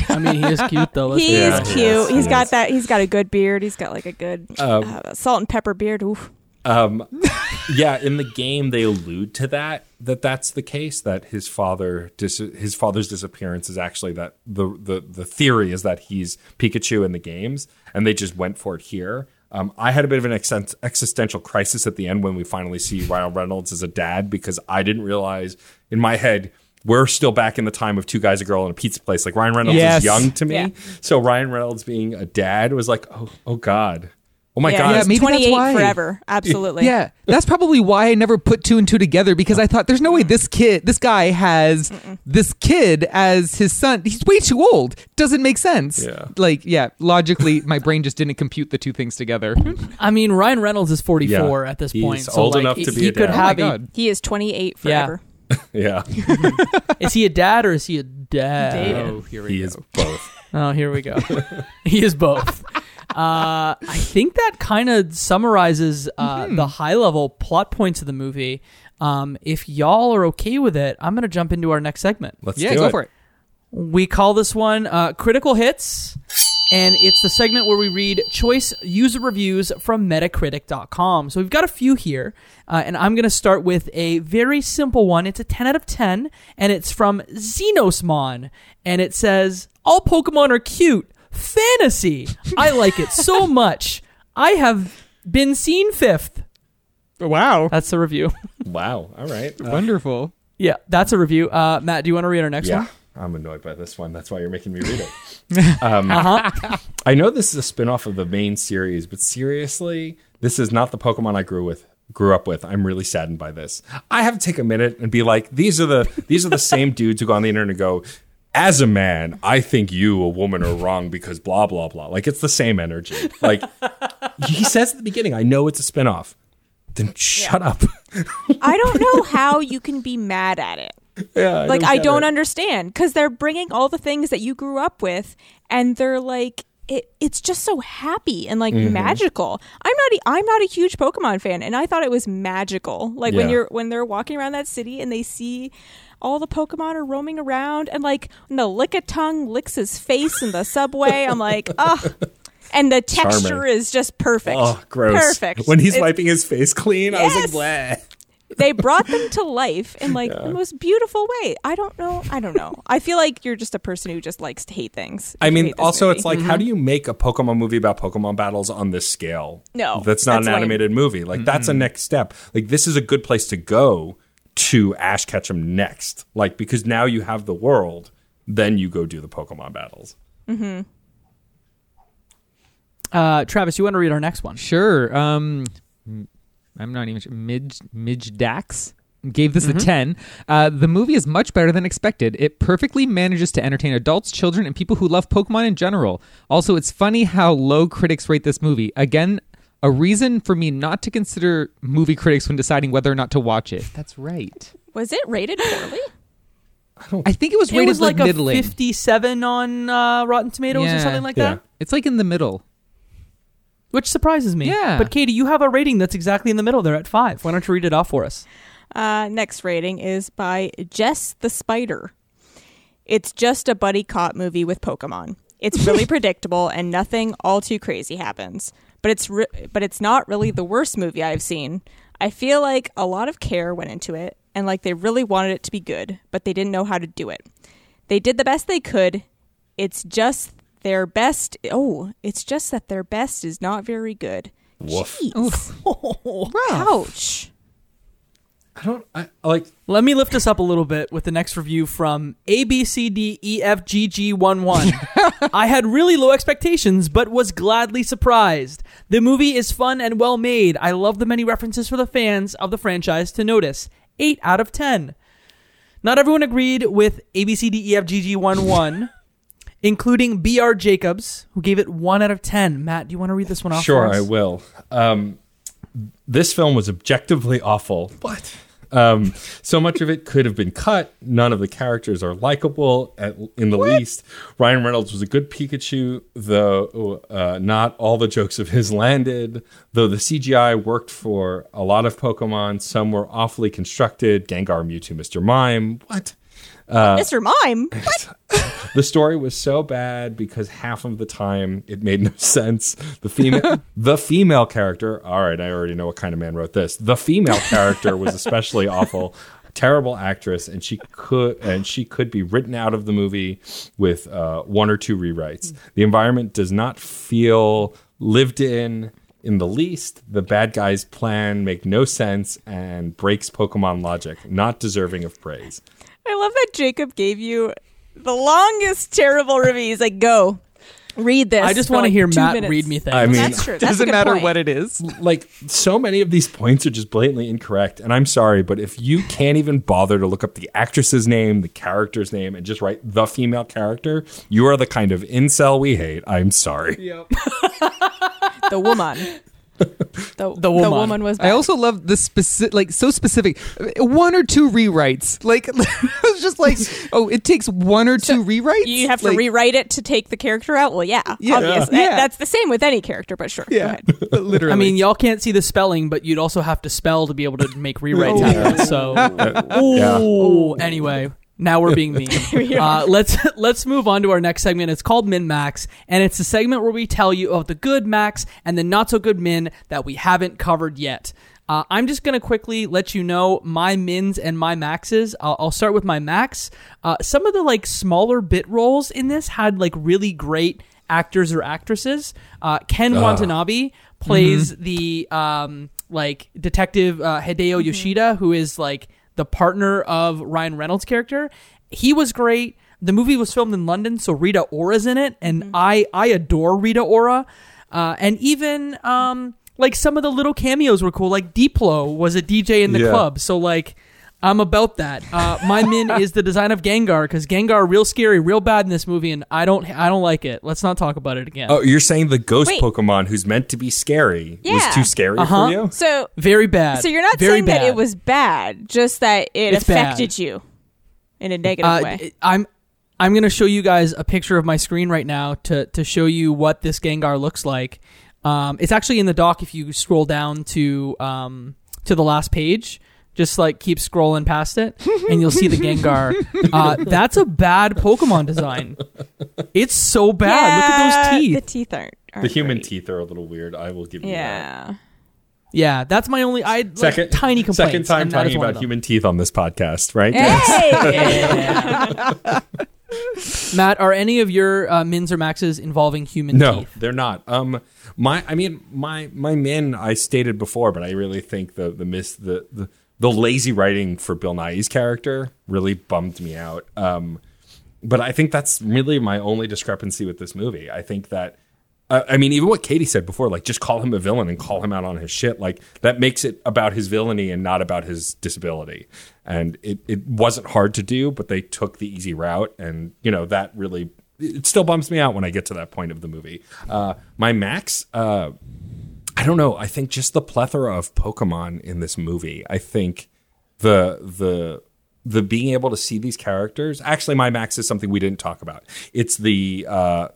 I mean, he is cute though. let's He be Yeah, is honest. he cute. is, He's he got is. that. He's got a good beard. He's got like a good Um, uh, salt and pepper beard. Oof. Um, yeah, in the game they allude to that that that's the case that his father dis- his father's disappearance is actually that the the the theory is that he's Pikachu in the games and they just went for it here. Um, I had a bit of an exen- existential crisis at the end when we finally see Ryan Reynolds as a dad because I didn't realize in my head we're still back in the time of two guys, a girl, in a pizza place. Like Ryan Reynolds Yes. is young to me, Yeah. so Ryan Reynolds being a dad was like, oh, oh God, oh my yeah, God, Yeah, he's maybe that's 28 why. forever. Absolutely. Yeah, that's probably why I never put two and two together because I thought there's no way this kid, this guy has this kid as his son. He's way too old. Doesn't make sense. Yeah. Like, yeah, logically, my brain just didn't compute the two things together. I mean, Ryan Reynolds is 44 Yeah. at this He's point. So old like, enough he, to be he a could dad. Oh have a. He is 28 Yeah. forever. yeah, Is he a dad or is he a dad? Dated. Oh, here we go. he go. is both. Oh, here we go. he is both. Uh, I think that kind of summarizes uh, Mm-hmm. the high level plot points of the movie. Um, if y'all are okay with it, I'm going to jump into our next segment. Let's Yeah, do go it. for it. We call this one uh, Critical Hits, and it's the segment where we read choice user reviews from Metacritic.com. So we've got a few here, uh, and I'm going to start with a very simple one. It's a 10 out of 10, and it's from Xenosmon, and it says, All Pokemon are cute. Fantasy. I like it so much. I have been seen fifth. Wow. That's the review. Wow. All right. Uh, Wonderful. yeah, that's a review. Uh, Matt, do you want to read our next yeah. one? I'm annoyed by this one. That's why you're making me read it. um, Uh-huh. I know this is a spin-off of the main series, but seriously, this is not the Pokemon I grew with grew up with. I'm really saddened by this. I have to take a minute and be like, these are the these are the same dudes who go on the internet and go, as a man, I think you, a woman, are wrong because blah blah blah. Like it's the same energy. Like he says at the beginning, I know it's a spinoff. Then shut up. I don't know how you can be mad at it. yeah, like I don't it. understand because they're bringing all the things that you grew up with, and they're like it. It's just so happy and like Mm-hmm. magical. I'm not. A, I'm not a huge Pokemon fan, and I thought it was magical. Like when you're when they're walking around that city and they see all the Pokemon are roaming around, and like when the Lickitung licks his face in the subway, I'm like, oh. And the texture Charming. is just perfect. Oh, gross. Perfect. When he's It's- wiping his face clean, I was like, bleh. they brought them to life in like the most beautiful way. I don't know. I don't know. I feel like you're just a person who just likes to hate things. I mean, also, movie. it's like, how mm-hmm. do you make a Pokemon movie about Pokemon battles on this scale? No, that's not that's an lame. animated movie. Like, that's a next step. Like, this is a good place to go to Ash Ketchum next. Like, because now you have the world, then you go do the Pokemon battles. Mm-hmm. Uh, Travis, you want to read our next one? Sure. Um, I'm not even sure. Midge, Midge Dax gave this a 10. Uh, the movie is much better than expected. It perfectly manages to entertain adults, children, and people who love Pokemon in general. Also, it's funny how low critics rate this movie. Again, a reason for me not to consider movie critics when deciding whether or not to watch it. That's right. was it rated poorly? I think it was It rated was like, a middling. 57 on uh, Rotten Tomatoes or something like Yeah. that, It's like in the middle. which surprises me. Yeah. But Katie, you have a rating that's exactly in the middle there at five. Why don't you read it off for us? Uh, next rating is by Jess the Spider. It's just a buddy cop movie with Pokemon. It's really predictable and nothing all too crazy happens. But it's re- but it's not really the worst movie I've seen. I feel like a lot of care went into it and like they really wanted it to be good, but they didn't know how to do it. They did the best they could. It's just their best. Oh, it's just that their best is not very good. Woof. Jeez. Ouch. I don't, I like, Let me lift us up a little bit with the next review from E ABCDEFGG11. I had really low expectations, but was gladly surprised. The movie is fun and well made. I love the many references for the fans of the franchise to notice. 8 out of 10. Not everyone agreed with ABCDEFGG11, including BR Jacobs, who gave it 1 out of 10. Matt, do you want to read this one off? Sure, for us? I will. Um, this film was objectively awful. What? Um, so much of it could have been cut. None of the characters are likable at, in the least. Ryan Reynolds was a good Pikachu, though uh, not all the jokes of his landed. Though the CGI worked for a lot of Pokemon, some were awfully constructed. Gengar, Mewtwo, Mr. Mime. What? Mr. Mime. The story was so bad because half of the time it made no sense. The female, the female character. All right, I already know what kind of man wrote this. The female character was especially awful. Terrible actress, and she could and she could be written out of the movie with uh, one or two rewrites. The environment does not feel lived in in the least. The bad guy's plan make no sense and breaks Pokemon logic. Not deserving of praise. I love that Jacob gave you the longest terrible review. He's like, "Go, read this." I just want to like hear two Matt minutes. read me things. I mean, That's true. That's Doesn't matter point. what it is. like so many of these points are just blatantly incorrect and i'm sorry but if you can't even bother to look up the actress's name the character's name and just write the female character you are the kind of incel we hate i'm sorry Yep. the woman. The, the woman. was. Bad. I also love the specific, like so specific, one or two rewrites. Like I was just like, oh, it takes one or two rewrites. you have to Like, rewrite it to take the character out. Well, yeah, Yeah. obviously. Yeah. That's the same with any character, but sure. Go Yeah, ahead. literally. I mean, y'all can't see the spelling, but you'd also have to spell to be able to make rewrites happen. So, yeah Ooh, anyway, now we're being mean. Uh, let's let's move on to our next segment. It's called Min Max, and it's a segment where we tell you of the good Max and the not so good Min that we haven't covered yet. Uh, I'm just gonna quickly let you know my mins and my maxes. I'll, I'll start with my max. Uh, some of the like smaller bit roles in this had like really great actors or actresses. Uh, Ken Watanabe plays the um, like detective uh, Hideo Yoshida, who is like the partner of Ryan Reynolds' character. He was great. The movie was filmed in London, so Rita Ora's in it, and I I adore Rita Ora. Uh, and even um, like some of the little cameos were cool. Like Diplo was a DJ in the Yeah. club, so like I'm about that. Uh, my min is the design of Gengar because Gengar real scary, real bad in this movie, and I don't I don't like it. Let's not talk about it again. Oh, you're saying the ghost Wait. Pokemon who's meant to be scary was too scary Uh-huh. for you? So Very bad. so you're not Very saying that it was bad, just that it It's bad. affected you in a negative Uh, way. I'm I'm gonna show you guys a picture of my screen right now to to show you what this Gengar looks like. Um, it's actually in the doc if you scroll down to um, to the last page. Just like keep scrolling past it, and you'll see the Gengar. Uh, that's a bad Pokemon design. It's so bad. Look at those teeth. The teeth aren't. The aren't human great. teeth are a little weird. I will give you that. Yeah. yeah, that's my only. I like, Second tiny complaints. Second time and that is talking about human teeth on this podcast, right? Hey. Matt, are any of your uh, mins or maxes involving human teeth? No, teeth? they're not. Um, my, I mean, my my min I stated before, but I really think the the miss the the, the lazy writing for Bill Nye's character really bummed me out. Um, but I think that's really my only discrepancy with this movie. I think that. I mean, even what Katie said before, like just call him a villain and call him out on his shit, like that makes it about his villainy and not about his disability. And it, it wasn't hard to do, but they took the easy route. And, you know, that really, it still bums me out when I get to that point of the movie. Uh, my max, uh, I don't know. I think just the plethora of Pokemon in this movie. I think the the the being able to see these characters. Actually, my max is something we didn't talk about. It's the uh,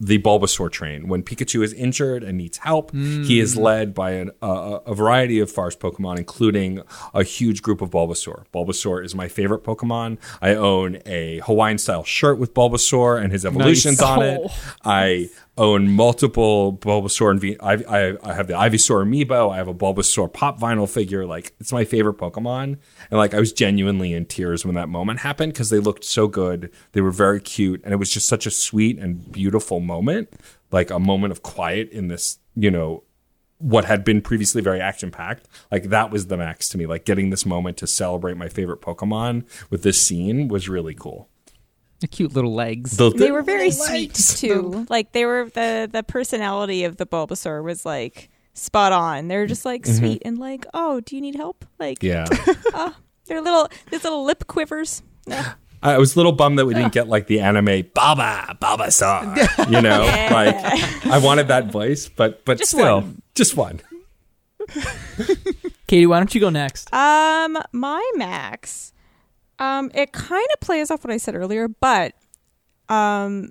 the Bulbasaur train. When Pikachu is injured and needs help, he is led by an, uh, a variety of Forest Pokemon, including a huge group of Bulbasaur. Bulbasaur is my favorite Pokemon. I own a Hawaiian style shirt with Bulbasaur and his evolutions on it. I own multiple Bulbasaur and v- I, I, I have the Ivysaur amiibo. I have a Bulbasaur pop vinyl figure. Like it's my favorite Pokemon, and like I was genuinely in tears when that moment happened because they looked so good. They were very cute, and it was just such a sweet and beautiful moment, like a moment of quiet in this, you know, what had been previously very action packed. Like that was the max to me. Like getting this moment to celebrate my favorite Pokemon with this scene was really cool. The cute little legs. The- they were very the sweet legs. too. Like they were the the personality of the Bulbasaur was like spot on. They're just like sweet and like, oh, do you need help? Like Yeah. they're little these little lip quivers. No. I was a little bummed that we didn't get like the anime Baba Bulbasaur. You know, Yeah. like I wanted that voice, but but Just still, one. just one. Katie, why don't you go next? Um, my max, um, it kind of plays off what I said earlier, but um,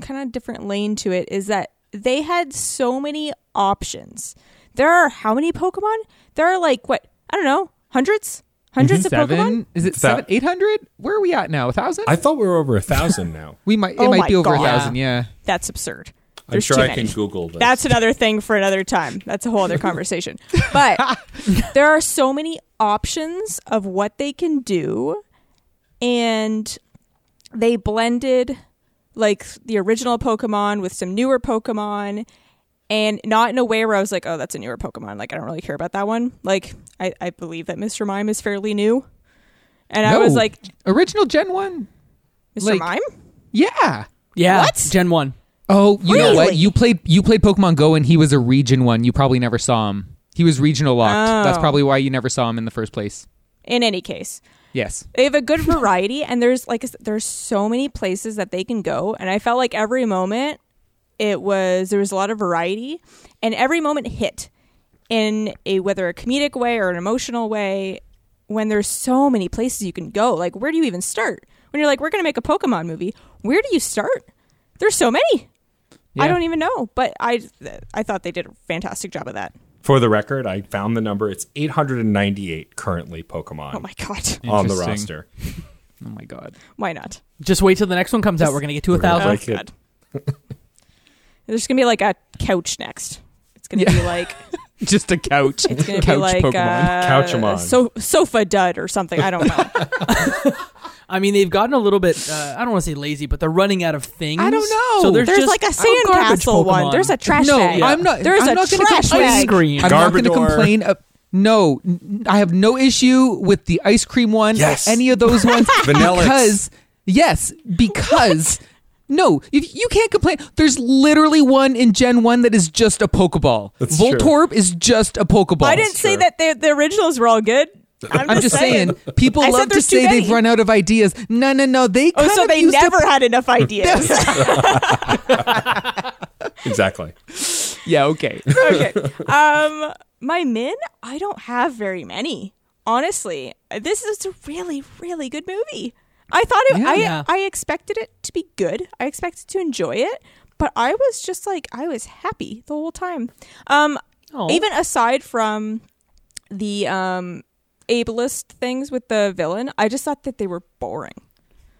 kind of different lane to it is that they had so many options. There are how many Pokemon? There are like what I don't know, hundreds, hundreds of Pokemon. Is it That- seven? Eight hundred? Where are we at now? A thousand? I thought we were over a thousand now. We might. It Oh might be over a thousand. Yeah. That's absurd. I'm sure I many. can Google this. That's another thing for another time. That's a whole other conversation. But there are so many options of what they can do, and they blended like the original Pokemon with some newer Pokemon, and not in a way where I was like, "Oh, that's a newer Pokemon." Like I don't really care about that one. Like I, I believe that Mr. Mime is fairly new, and I was like, Original Gen One. "Mr. Like- Mime." Yeah. Yeah, What? Gen One. Oh, you know what? You played you played Pokemon Go and he was a region one. You probably never saw him. He was regional locked. That's Oh. probably why you never saw him in the first place. In any case, Yes. they have a good variety and there's like there's so many places that they can go and i felt like every moment it was there was a lot of variety and every moment hit in a whether a comedic way or an emotional way when there's so many places you can go. Like where do you even start? When you're like we're going to make a pokemon movie where do you start? There's so many. I don't even know but i i thought they did a fantastic job of that For the record, I found the number. It's 898 currently Pokemon oh my god on the Interesting. roster. Oh my god. why not Just wait till the next one comes out. We're gonna get to a gonna thousand. break Oh, it. God. There's gonna be like a couch next. It's gonna be like Just a couch. it's gonna couch be like Pokemon. uh, Couchamon. so sofa dud or something. I don't know. I mean, they've gotten a little bit. Uh, I don't want to say lazy, but they're running out of things. I don't know. So there's, There's just like a oh, garbage sandcastle one. Pokemon. There's a trash no, bag. I'm not. There's I'm a not gonna complain. bag. Ice cream. I'm not going to complain. Of, no, n- I have no issue with the ice cream one. Yes. Any of those ones. Vanilla. Because yes, because. No, if you can't complain. There's literally one in Gen One that is just a Pokeball. That's true. Voltorb is just a Pokeball. I didn't say Sure. that the, the originals were all good. I'm just saying, people I love to there's too say they've run out of ideas. No, no, no. They Oh, so they used to- never had enough ideas. Exactly. yeah, okay. okay. Um, my min, I don't have very many. Honestly, this is a really, really good movie. I thought it. Yeah. I Yeah. I expected it to be good. I expected to enjoy it, but I was just like I was happy the whole time. Um, Oh. even aside from the um ableist things with the villain, I just thought that they were boring.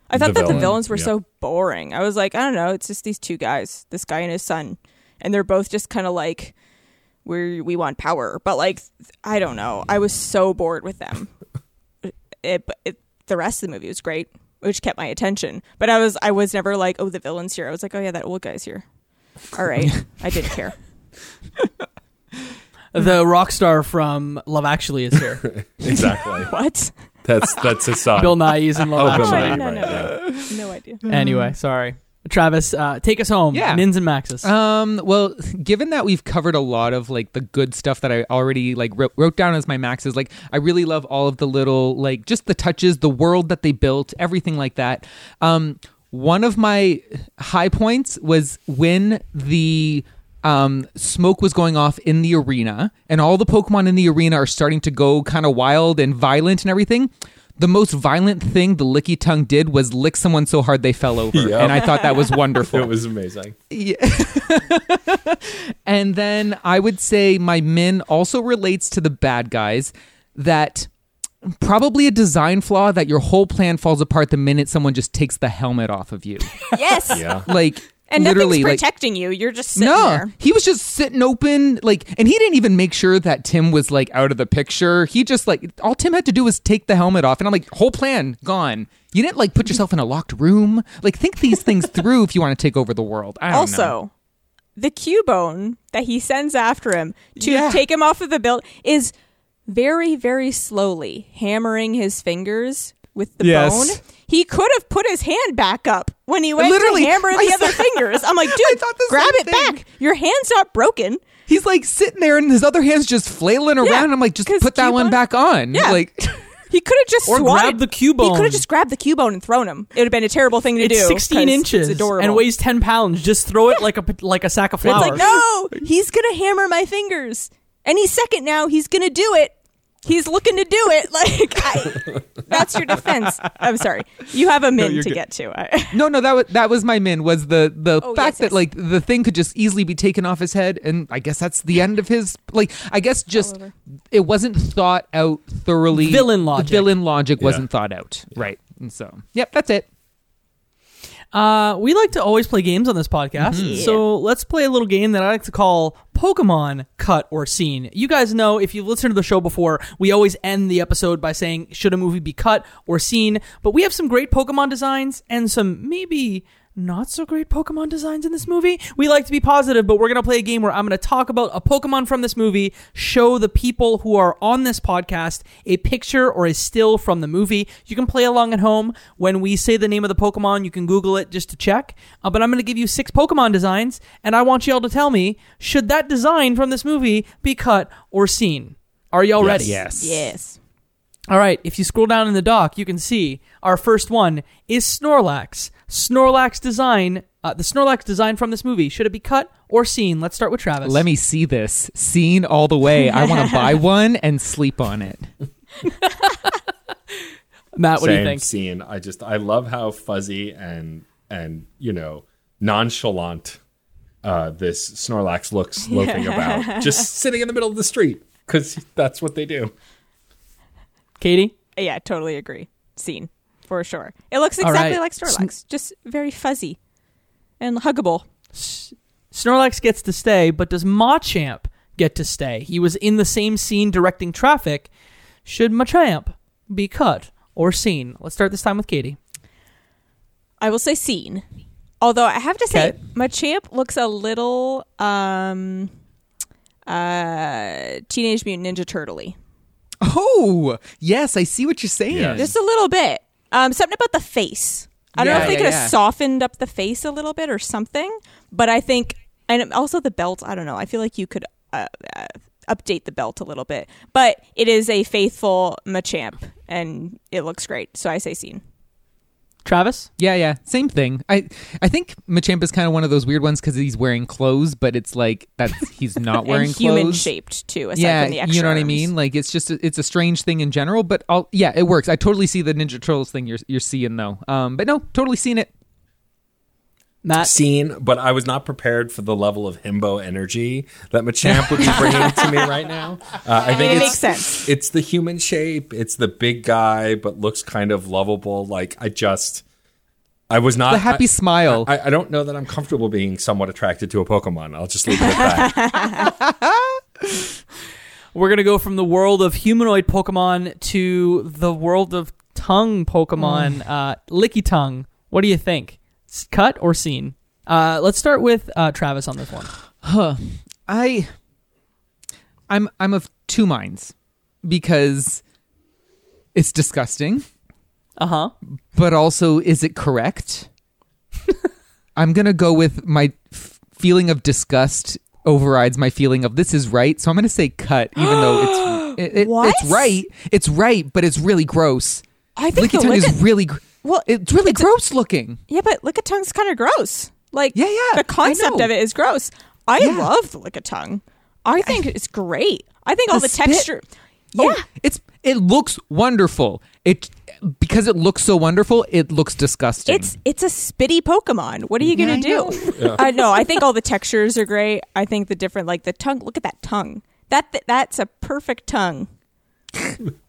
I thought The that the villains were yeah. so boring. I was like, I don't know, it's just these two guys, this guy and his son, and they're both just kind of like, we we want power, but like, I don't know. I was so bored with them. it, but it, the rest of the movie was great, which kept my attention. But I was I was never like, oh, the villain's here. I was like, oh yeah, that old guy's here. All right, I didn't care. the rock star from Love Actually is here. Exactly. What? That's that's his son. Bill Nye is in Love Oh, Bill Actually. Nye. no, right, no, yeah. no, no idea. Anyway, sorry. Travis, uh, take us home. Yeah. Mins and Maxes. Um, well, given that we've covered a lot of like the good stuff that I already like wrote, wrote down as my maxes, like I really love all of the little like just the touches, the world that they built, everything like that. Um, one of my high points was when the um, smoke was going off in the arena, and all the Pokemon in the arena are starting to go kind of wild and violent and everything. The most violent thing the Lickitung did was lick someone so hard they fell over, Yep. and I thought that was wonderful. It was amazing. Yeah. And then I would say my min also relates to the bad guys that probably a design flaw that your whole plan falls apart the minute someone just takes the helmet off of you. Yes. Yeah. Like And literally nothing's like protecting you. You're just sitting no, there. he was just sitting open, like, and he didn't even make sure that Tim was like out of the picture. He just like all Tim had to do was take the helmet off, and I'm like, whole plan gone. You didn't like put yourself in a locked room. Like, think these things through if you want to take over the world. I don't Also, know. the Cubone that he sends after him to Yeah. take him off of the belt is very, very slowly hammering his fingers with the Yes. bone. He could have put his hand back up when he went Literally, to hammer the I other saw- fingers. I'm like, dude, grab it thing. back. Your hand's not broken. He's like sitting there, and his other hand's just flailing around. I'm like, just put that one back on. Yeah. Like, He could have just Or swatted- grab the Cubone. He could have just grabbed the Cubone and thrown him. It would have been a terrible thing to it's do. 16 'cause inches it's adorable. and weighs 10 pounds. Just throw it like a like a sack of flour. It's like, no, he's gonna hammer my fingers. Any second now, he's gonna do it. He's looking to do it. Like, I, that's your defense. I'm sorry. You have a min you're to good. get to. I, no, no, that was that was my min. Was the the Oh, fact yes, that yes. like the thing could just easily be taken off his head, and I guess that's the end of his. Like, I guess just it wasn't thought out thoroughly. Villain The logic. villain logic Yeah. wasn't thought out. Right. And so, yep, that's it. Uh, we like to always play games on this podcast. Yeah. So let's play a little game that I like to call Pokemon Cut or Scene. You guys know, if you've listened to the show before, we always end the episode by saying, should a movie be cut or seen? But we have some great Pokemon designs and some maybe not so great Pokemon designs in this movie. We like to be positive, but we're going to play a game where I'm going to talk about a Pokemon from this movie, show the people who are on this podcast a picture or a still from the movie. You can play along at home. When we say the name of the Pokemon, you can Google it just to check. Uh, but I'm going to give you six Pokemon designs, and I want y'all to tell me should that design from this movie be cut or seen? Are y'all Yes. ready? Yes. yes. All right, if you scroll down in the doc, you can see our first one is Snorlax. Snorlax design, uh, the Snorlax design from this movie, should it be cut or seen? Let's start with Travis. Let me see this scene all the way. I want to buy one and sleep on it. Matt, what do you think? scene. I just I love how fuzzy and and you know nonchalant uh, this Snorlax looks loafing about, just sitting in the middle of the street because that's what they do. Katie? Yeah, totally agree. Scene for sure. It looks exactly right. like Snorlax, just very fuzzy and huggable. Snorlax gets to stay, but does Machamp get to stay? He was in the same scene directing traffic. Should Machamp be cut or seen? Let's start this time with Katie. I will say scene. Although I have to say, Okay. Machamp looks a little um, uh, Teenage Mutant Ninja Turtle-y. Oh, yes, I see what you're saying. Yeah. Just a little bit. Um, something about the face. I don't know if they yeah, could yeah. have softened up the face a little bit or something, but I think, and also the belt. I don't know. I feel like you could uh, uh, update the belt a little bit. But it is a faithful Machamp, and it looks great. So I say seen. Travis? Yeah, yeah, same thing. I I think Machamp is kind of one of those weird ones because he's wearing clothes, but it's like that's he's not wearing and human clothes. shaped too. Yeah, you know what I mean. Like it's just a, it's a strange thing in general, but I'll, yeah, it works. I totally see the Ninja Turtles thing you're you're seeing though. Um, but no, totally seen it. Matt? Seen, but I was not prepared for the level of himbo energy that Machamp would be bringing to me right now. Uh, I think It makes sense. It's the human shape. It's the big guy, but looks kind of lovable. Like I just, I was not The happy I- smile. I, I don't know that I'm comfortable being somewhat attracted to a Pokemon. I'll just leave it at that. We're going to go from the world of humanoid Pokemon to the world of tongue Pokemon. Uh, Lickitung. What do you think? Cut or scene? Uh, let's start with uh, Travis on this one. I I'm I'm of two minds because it's disgusting, Uh huh. but also is it correct? I'm going to go with my f- feeling of disgust overrides my feeling of this is right. So I'm going to say cut even though it's it, it- it's right. It's right, but it's really gross. I think the Lickitung is really gr- Well, it's really it's a- gross looking. Yeah, but Lickitung's kind of gross. Like, Yeah, yeah, the concept of it is gross. I Yeah. love the tongue I think it's great. I think all The the, spit- texture. Oh, yeah, Oh, it's it looks wonderful. It because it looks so wonderful, it looks disgusting. it's it's a spitty Pokemon. What are you gonna I do? I know. I think all the textures are great. I think the different, like the tongue. Look at that tongue. That that's a perfect tongue.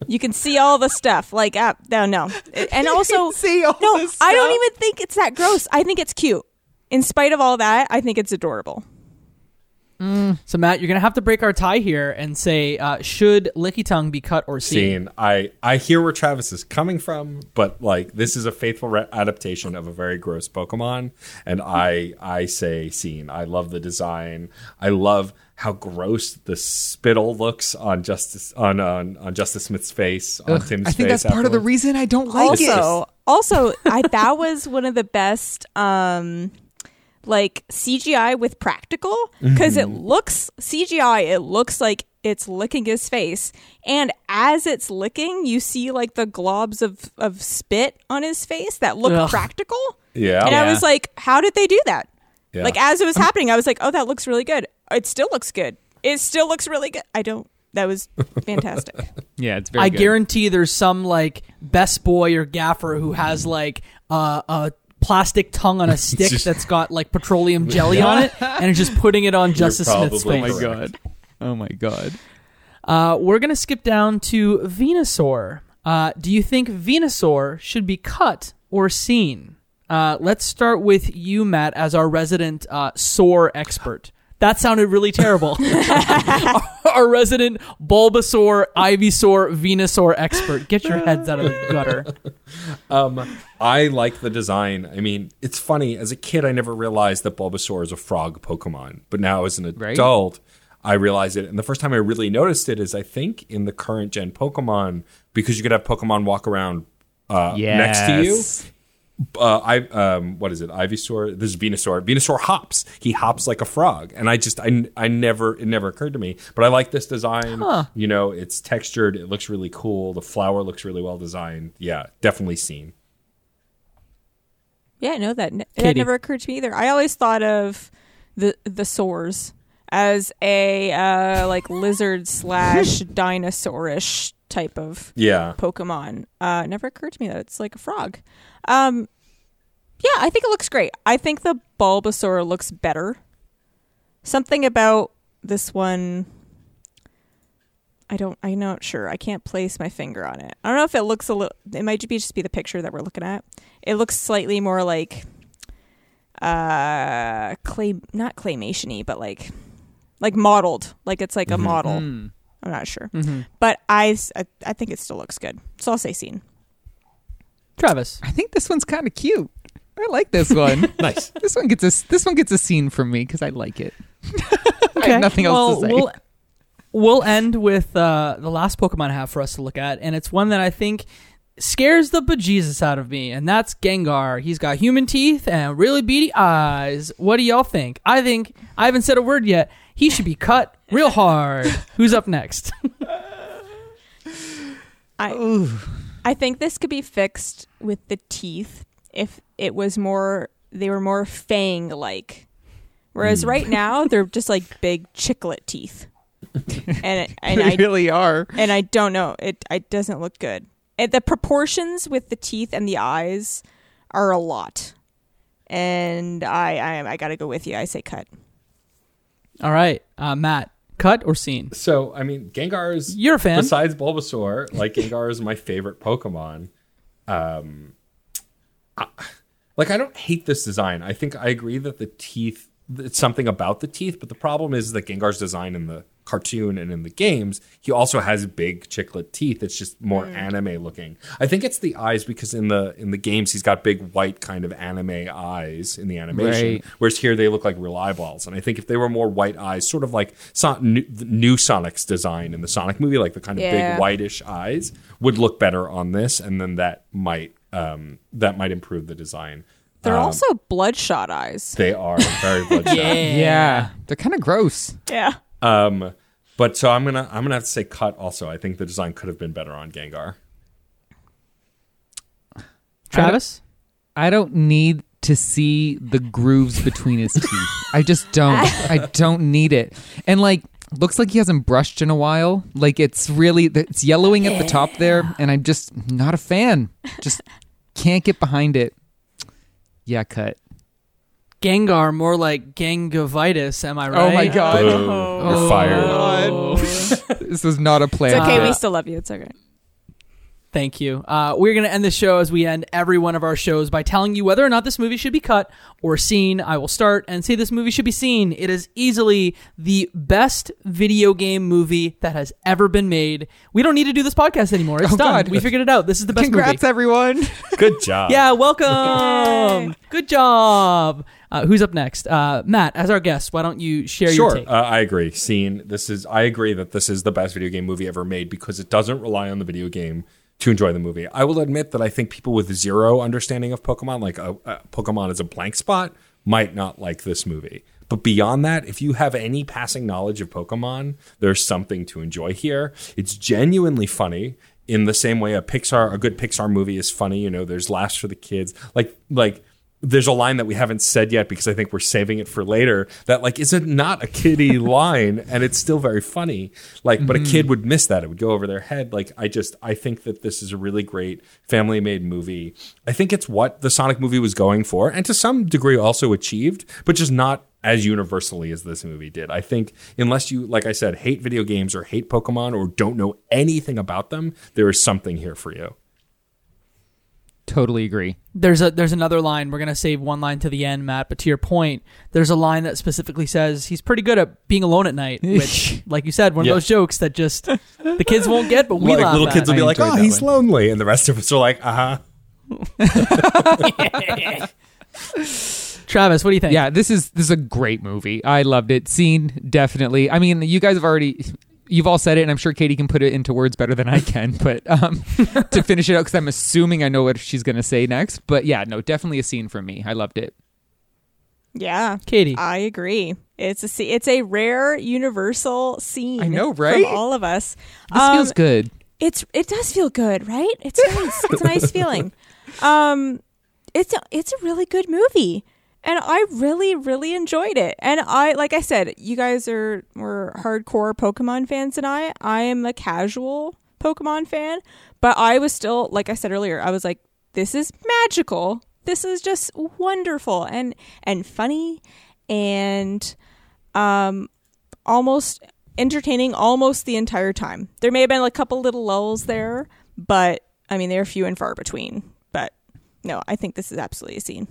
You can see all the stuff. Like, uh, no, no, and also see all no. I don't even think it's that gross. I think it's cute. In spite of all that, I think it's adorable. So Matt, you're gonna have to break our tie here and say, uh, should Lickitung be cut or seen? Seen. I I hear where Travis is coming from, but like this is a faithful re- adaptation of a very gross Pokemon, and I I say seen. I love the design. I love how gross the spittle looks on Justice on on, on Justice Smith's face on Ugh, Tim's I think face. that's part of the reason I don't like it. also, also, I that was one of the best, um, like CGI with practical because it looks CGI. It looks like it's licking his face, and as it's licking, you see like the globs of of spit on his face that look Ugh. practical. Yeah. And I was like, how did they do that? Yeah. Like as it was happening, I was like, oh, that looks really good. It still looks good. It still looks really good. I don't. That was fantastic. Yeah, it's very. I good. guarantee there's some like best boy or gaffer who has like uh, a plastic tongue on a stick Just- that's got like petroleum jelly on it, and is just putting it on Justice Smith's probably face. Oh my god. Oh my god. Uh, we're gonna skip down to Venusaur. Uh, do you think Venusaur should be cut or seen? Uh, let's start with you, Matt, as our resident uh, sore expert. That sounded really terrible. our, our resident Bulbasaur, Ivysaur, Venusaur expert. Get your heads out of the gutter. Um, I like the design. I mean, it's funny. As a kid, I never realized that Bulbasaur is a frog Pokemon. But now, as an Right. adult, I realize it. And the first time I really noticed it is, I think, in the current gen Pokemon, because you could have Pokemon walk around uh, next to you. Uh, I um, what is it? Ivysaur. This is Venusaur. Venusaur hops. He hops like a frog, and I just I, I never it never occurred to me. But I like this design. You know, it's textured. It looks really cool. The flower looks really well designed. Yeah, definitely seen. Yeah, no, that, that Katie. never occurred to me either. I always thought of the the sores as a uh, like lizard slash dinosaurish type of Yeah. Pokemon. Uh, never occurred to me that it's like a frog. Um, yeah, I think it looks great. I think the Bulbasaur looks better. Something about this one. I don't. I'm not sure. I can't place my finger on it. I don't know if it looks a little. It might be just be the picture that we're looking at. It looks slightly more like, uh, clay, not claymation-y, but like, like modeled. Like it's like a model. I'm not sure, Mm-hmm. but I, s- I, I think it still looks good. So I'll say scene. Travis. I think this one's kind of cute. I like this one. Nice. this one gets a this one gets a scene from me because I like it. I have nothing else to say. We'll, we'll end with uh, the last Pokemon I have for us to look at, and it's one that I think scares the bejesus out of me, and that's Gengar. He's got human teeth and really beady eyes. What do y'all think? I think I haven't said a word yet. He should be cut real hard. Who's up next? I I think this could be fixed with the teeth if it was more they were more fang like. Whereas Hmm. right now they're just like big chiclet teeth. and and they I really are. and I don't know. It it doesn't look good. And the proportions with the teeth and the eyes are a lot. And I I, I got to go with you. I say cut. All right, uh, Matt, cut or scene? So, I mean, Gengar is You're a fan. besides Bulbasaur, like Gengar is my favorite Pokemon. Um, I- like I don't hate this design. I think I agree that the teeth, it's something about the teeth, but the problem is that Gengar's design in the cartoon and in the games, he also has big chiclet teeth. It's just more anime looking. I think it's the eyes because in the in the games he's got big white kind of anime eyes in the animation, Right. whereas here they look like real eyeballs. And I think if they were more white eyes, sort of like Son- new, new Sonic's design in the Sonic movie, like the kind of Yeah. big whitish eyes, would look better on this, and then that might um, that might improve the design. They're Um, also bloodshot eyes. they are very bloodshot. Yeah, they're kind of gross. Yeah. Um, but so I'm gonna I'm gonna have to say cut. Also, I think the design could have been better on Gengar. Travis. I don't need to see the grooves between his teeth. I just don't. I don't need it. And like, looks like he hasn't brushed in a while. Like it's really it's yellowing at the top there, and I'm just not a fan. Just can't get behind it. Yeah, cut. Gengar, more like Gangavitis. Am I right? Oh my god. Boom. You're fired. Oh. this was not a plan. It's okay. Uh, we still love you. It's okay. Thank you. Uh, we're going to end the show as we end every one of our shows by telling you whether or not this movie should be cut or seen. I will start and say this movie should be seen. It is easily the best video game movie that has ever been made. We don't need to do this podcast anymore. It's Oh, done. God. We figured it out. This is the best Congrats, movie. everyone. Good job. Yeah, welcome. Good job. Uh, who's up next? Uh, Matt, as our guest, why don't you share your Sure, take? uh, I agree. Scene. This is. I agree that this is the best video game movie ever made because it doesn't rely on the video game to enjoy the movie. I will admit that I think people with zero understanding of Pokemon, like a, a Pokemon is a blank spot, might not like this movie. But beyond that, if you have any passing knowledge of Pokemon, there's something to enjoy here. It's genuinely funny in the same way a Pixar, a good Pixar movie is funny. You know, there's laughs for the kids. Like, like there's a line that we haven't said yet because I think we're saving it for later that like is it not a kiddie line? And it's still very funny. Like but a kid mm-hmm. would miss that. It would go over their head. Like I just I think that this is a really great family made movie. I think it's what the Sonic movie was going for and to some degree also achieved but just not as universally as this movie did. I think unless you like I said hate video games or hate Pokemon or don't know anything about them there is something here for you. Totally agree. there's a there's another line. We're gonna save one line to the end, Matt. But to your point, there's a line that specifically says he's pretty good at being alone at night. Which, like you said, one Yeah. of those jokes that just the kids won't get, but we like laugh little at. kids will be I like, "Oh, he's one. lonely," and the rest of us are like, "Uh huh." Travis, what do you think? Yeah, this is this is a great movie. I loved it. Scene definitely. I mean, you guys have already you've all said it, and I'm sure Katie can put it into words better than I can. But um, to finish it out, because I'm assuming I know what she's gonna say next. But yeah, no, definitely a scene from me. I loved it. Yeah. Katie. I agree. It's a se- it's a rare universal scene. I know, right? From all of us. This Um, feels good. It's it does feel good, right? It's nice. it's a nice feeling. Um, it's a, it's a really good movie, and I really really enjoyed it. And I like I said, you guys are were hardcore Pokemon fans, and I I am a casual Pokemon fan, but I was still like I said earlier, I was like, this is magical. This is just wonderful and and funny and um almost entertaining almost the entire time. There may have been a couple little lulls there, but I mean they're few and far between. But no, I think this is absolutely a scene.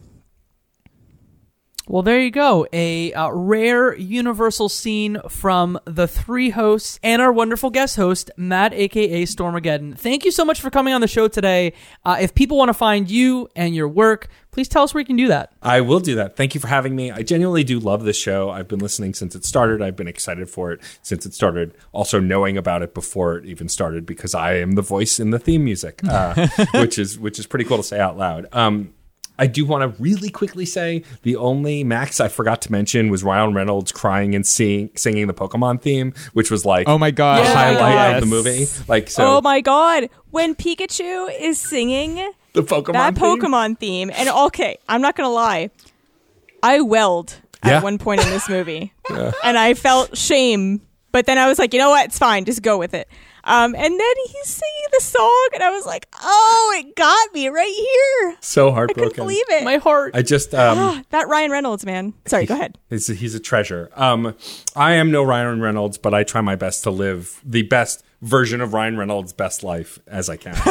Well, there you go. A uh, rare universal scene from the three hosts and our wonderful guest host, Matt, aka Stormageddon. Thank you so much for coming on the show today. Uh, if people want to find you and your work, please tell us where you can do that. I will do that. Thank you for having me. I genuinely do love this show. I've been listening since it started. I've been excited for it since it started. Also knowing about it before it even started because I am the voice in the theme music, uh, which is which is pretty cool to say out loud. Um, I do want to really quickly say the only Max I forgot to mention was Ryan Reynolds crying and sing, singing the Pokemon theme, which was like Oh my god. a Yeah, highlight yes. of the movie. Like so, oh my god, when Pikachu is singing the Pokemon that theme? Pokemon theme, and okay, I'm not gonna lie, I welled at one point in this movie, and I felt shame. But then I was like, you know what? It's fine. Just go with it. Um, and then he's singing the song, and I was like, oh, it got me right here. so heartbroken. I couldn't believe it. My heart. I just um, that Ryan Reynolds man. Sorry, go ahead. He's, he's a treasure. Um, I am no Ryan Reynolds, but I try my best to live the best version of Ryan Reynolds' best life as I can.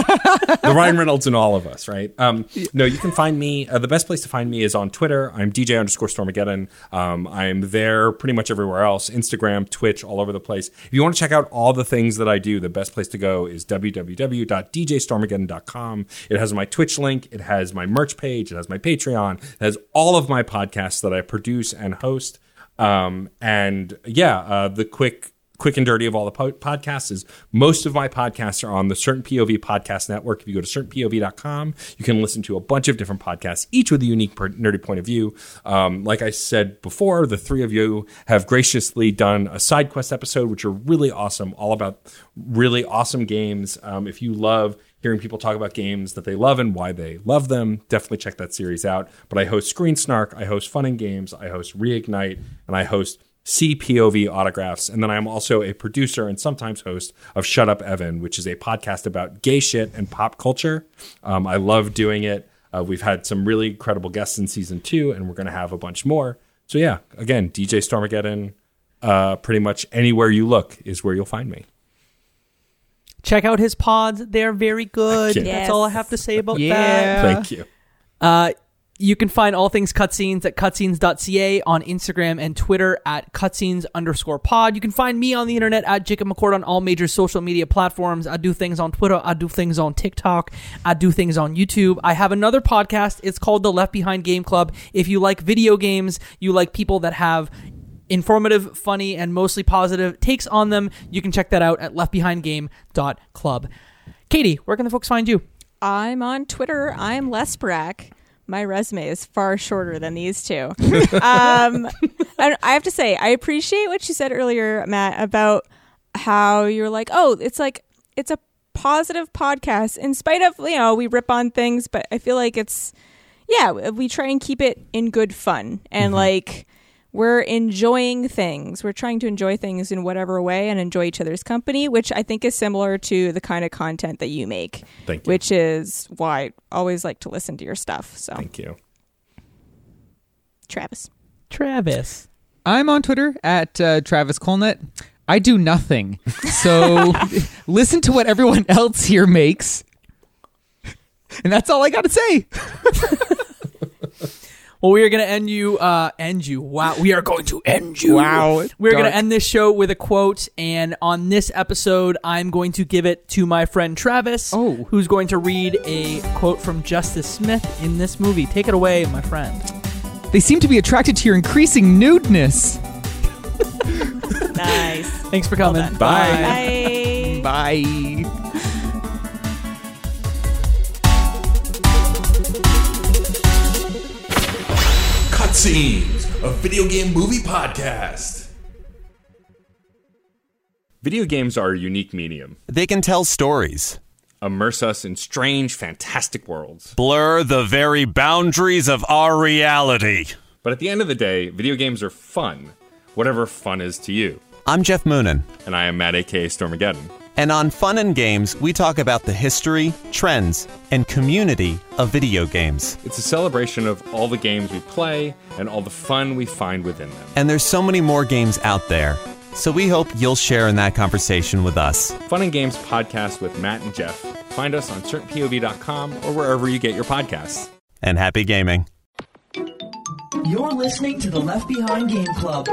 the Ryan Reynolds in all of us, right? Um, no, you can find me. Uh, the best place to find me is on Twitter. I'm DJ underscore Stormageddon. Um, I'm there pretty much everywhere else Instagram, Twitch, all over the place. If you want to check out all the things that I do, the best place to go is www.djstormageddon.com. It has my Twitch link, it has my merch page, it has my Patreon, it has all of my podcasts that I produce and host. Um, and yeah, uh, the quick quick and dirty of all the po- podcasts is most of my podcasts are on the Certain POV Podcast Network. If you go to certainpov.com, you can listen to a bunch of different podcasts, each with a unique per- nerdy point of view. Um, like I said before, the three of you have graciously done a side quest episode, which are really awesome, all about really awesome games. Um, if you love hearing people talk about games that they love and why they love them, definitely check that series out. But I host Screen Snark, I host Fun and Games, I host Reignite, and I host CPOV autographs. And then I'm also a producer and sometimes host of Shut Up Evan, which is a podcast about gay shit and pop culture. Um, I love doing it. Uh, we've had some really incredible guests in season two, and we're going to have a bunch more. So, yeah, again, DJ Stormageddon, uh, pretty much anywhere you look is where you'll find me. Check out his pods. They're very good. Yes. That's all I have to say about that. Thank you. Uh, you can find all things cutscenes at cutscenes.ca on Instagram and Twitter at cutscenes underscore pod. You can find me on the internet at Jacob McCord on all major social media platforms. I do things on Twitter. I do things on TikTok. I do things on YouTube. I have another podcast. It's called the Left Behind Game Club. If you like video games, you like people that have informative, funny, and mostly positive takes on them, you can check that out at leftbehindgame.club. Katie, where can the folks find you? I'm on Twitter. I'm Les Brack. My resume is far shorter than these two. um, I have to say, I appreciate what you said earlier, Matt, about how you're like, oh, it's like it's a positive podcast. In spite of you know, we rip on things, but I feel like it's yeah, we try and keep it in good fun and like we're enjoying things. We're trying to enjoy things in whatever way and enjoy each other's company, which I think is similar to the kind of content that you make. Thank you. Which is why I always like to listen to your stuff. So, Thank you. Travis. Travis. I'm on Twitter at uh, Travis Colnett. I do nothing. So listen to what everyone else here makes. And that's all I got to say. Well, we are going to end you. Uh, end you. Wow, we are going to end you. Wow, we're going to end this show with a quote, and on this episode, I'm going to give it to my friend Travis, Oh. who's going to read a quote from Justice Smith in this movie. Take it away, my friend. They seem to be attracted to your increasing nudeness. Nice. Thanks for coming. done. Bye. Bye. Bye. Cutscenes, a video game movie podcast. Video games are a unique medium. They can tell stories, Immerse us in strange, fantastic worlds. blur the very boundaries of our reality. But at the end of the day, video games are fun, whatever fun is to you. I'm Jeff Moonen, And I am Matt, aka Stormageddon. And on Fun and Games, we talk about the history, trends, and community of video games. It's a celebration of all the games we play and all the fun we find within them. And there's so many more games out there, so we hope you'll share in that conversation with us. Fun and Games podcast with Matt and Jeff. Find us on certainpov.com or wherever you get your podcasts. And happy gaming. You're listening to the Left Behind Game Club.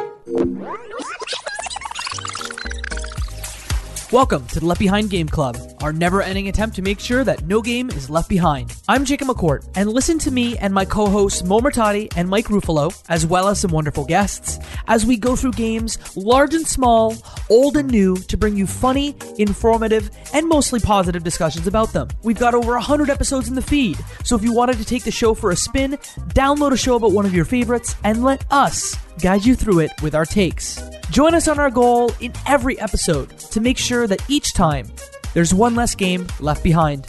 Welcome to the Left Behind Game Club, our never ending attempt to make sure that no game is left behind. I'm Jacob McCourt, and listen to me and my co hosts Mo Murtati and Mike Ruffalo, as well as some wonderful guests, as we go through games large and small, old and new, to bring you funny, informative, and mostly positive discussions about them. We've got over 100 episodes in the feed, so if you wanted to take the show for a spin, download a show about one of your favorites and let us guide you through it with our takes. Join us on our goal in every episode to make sure that each time there's one less game left behind.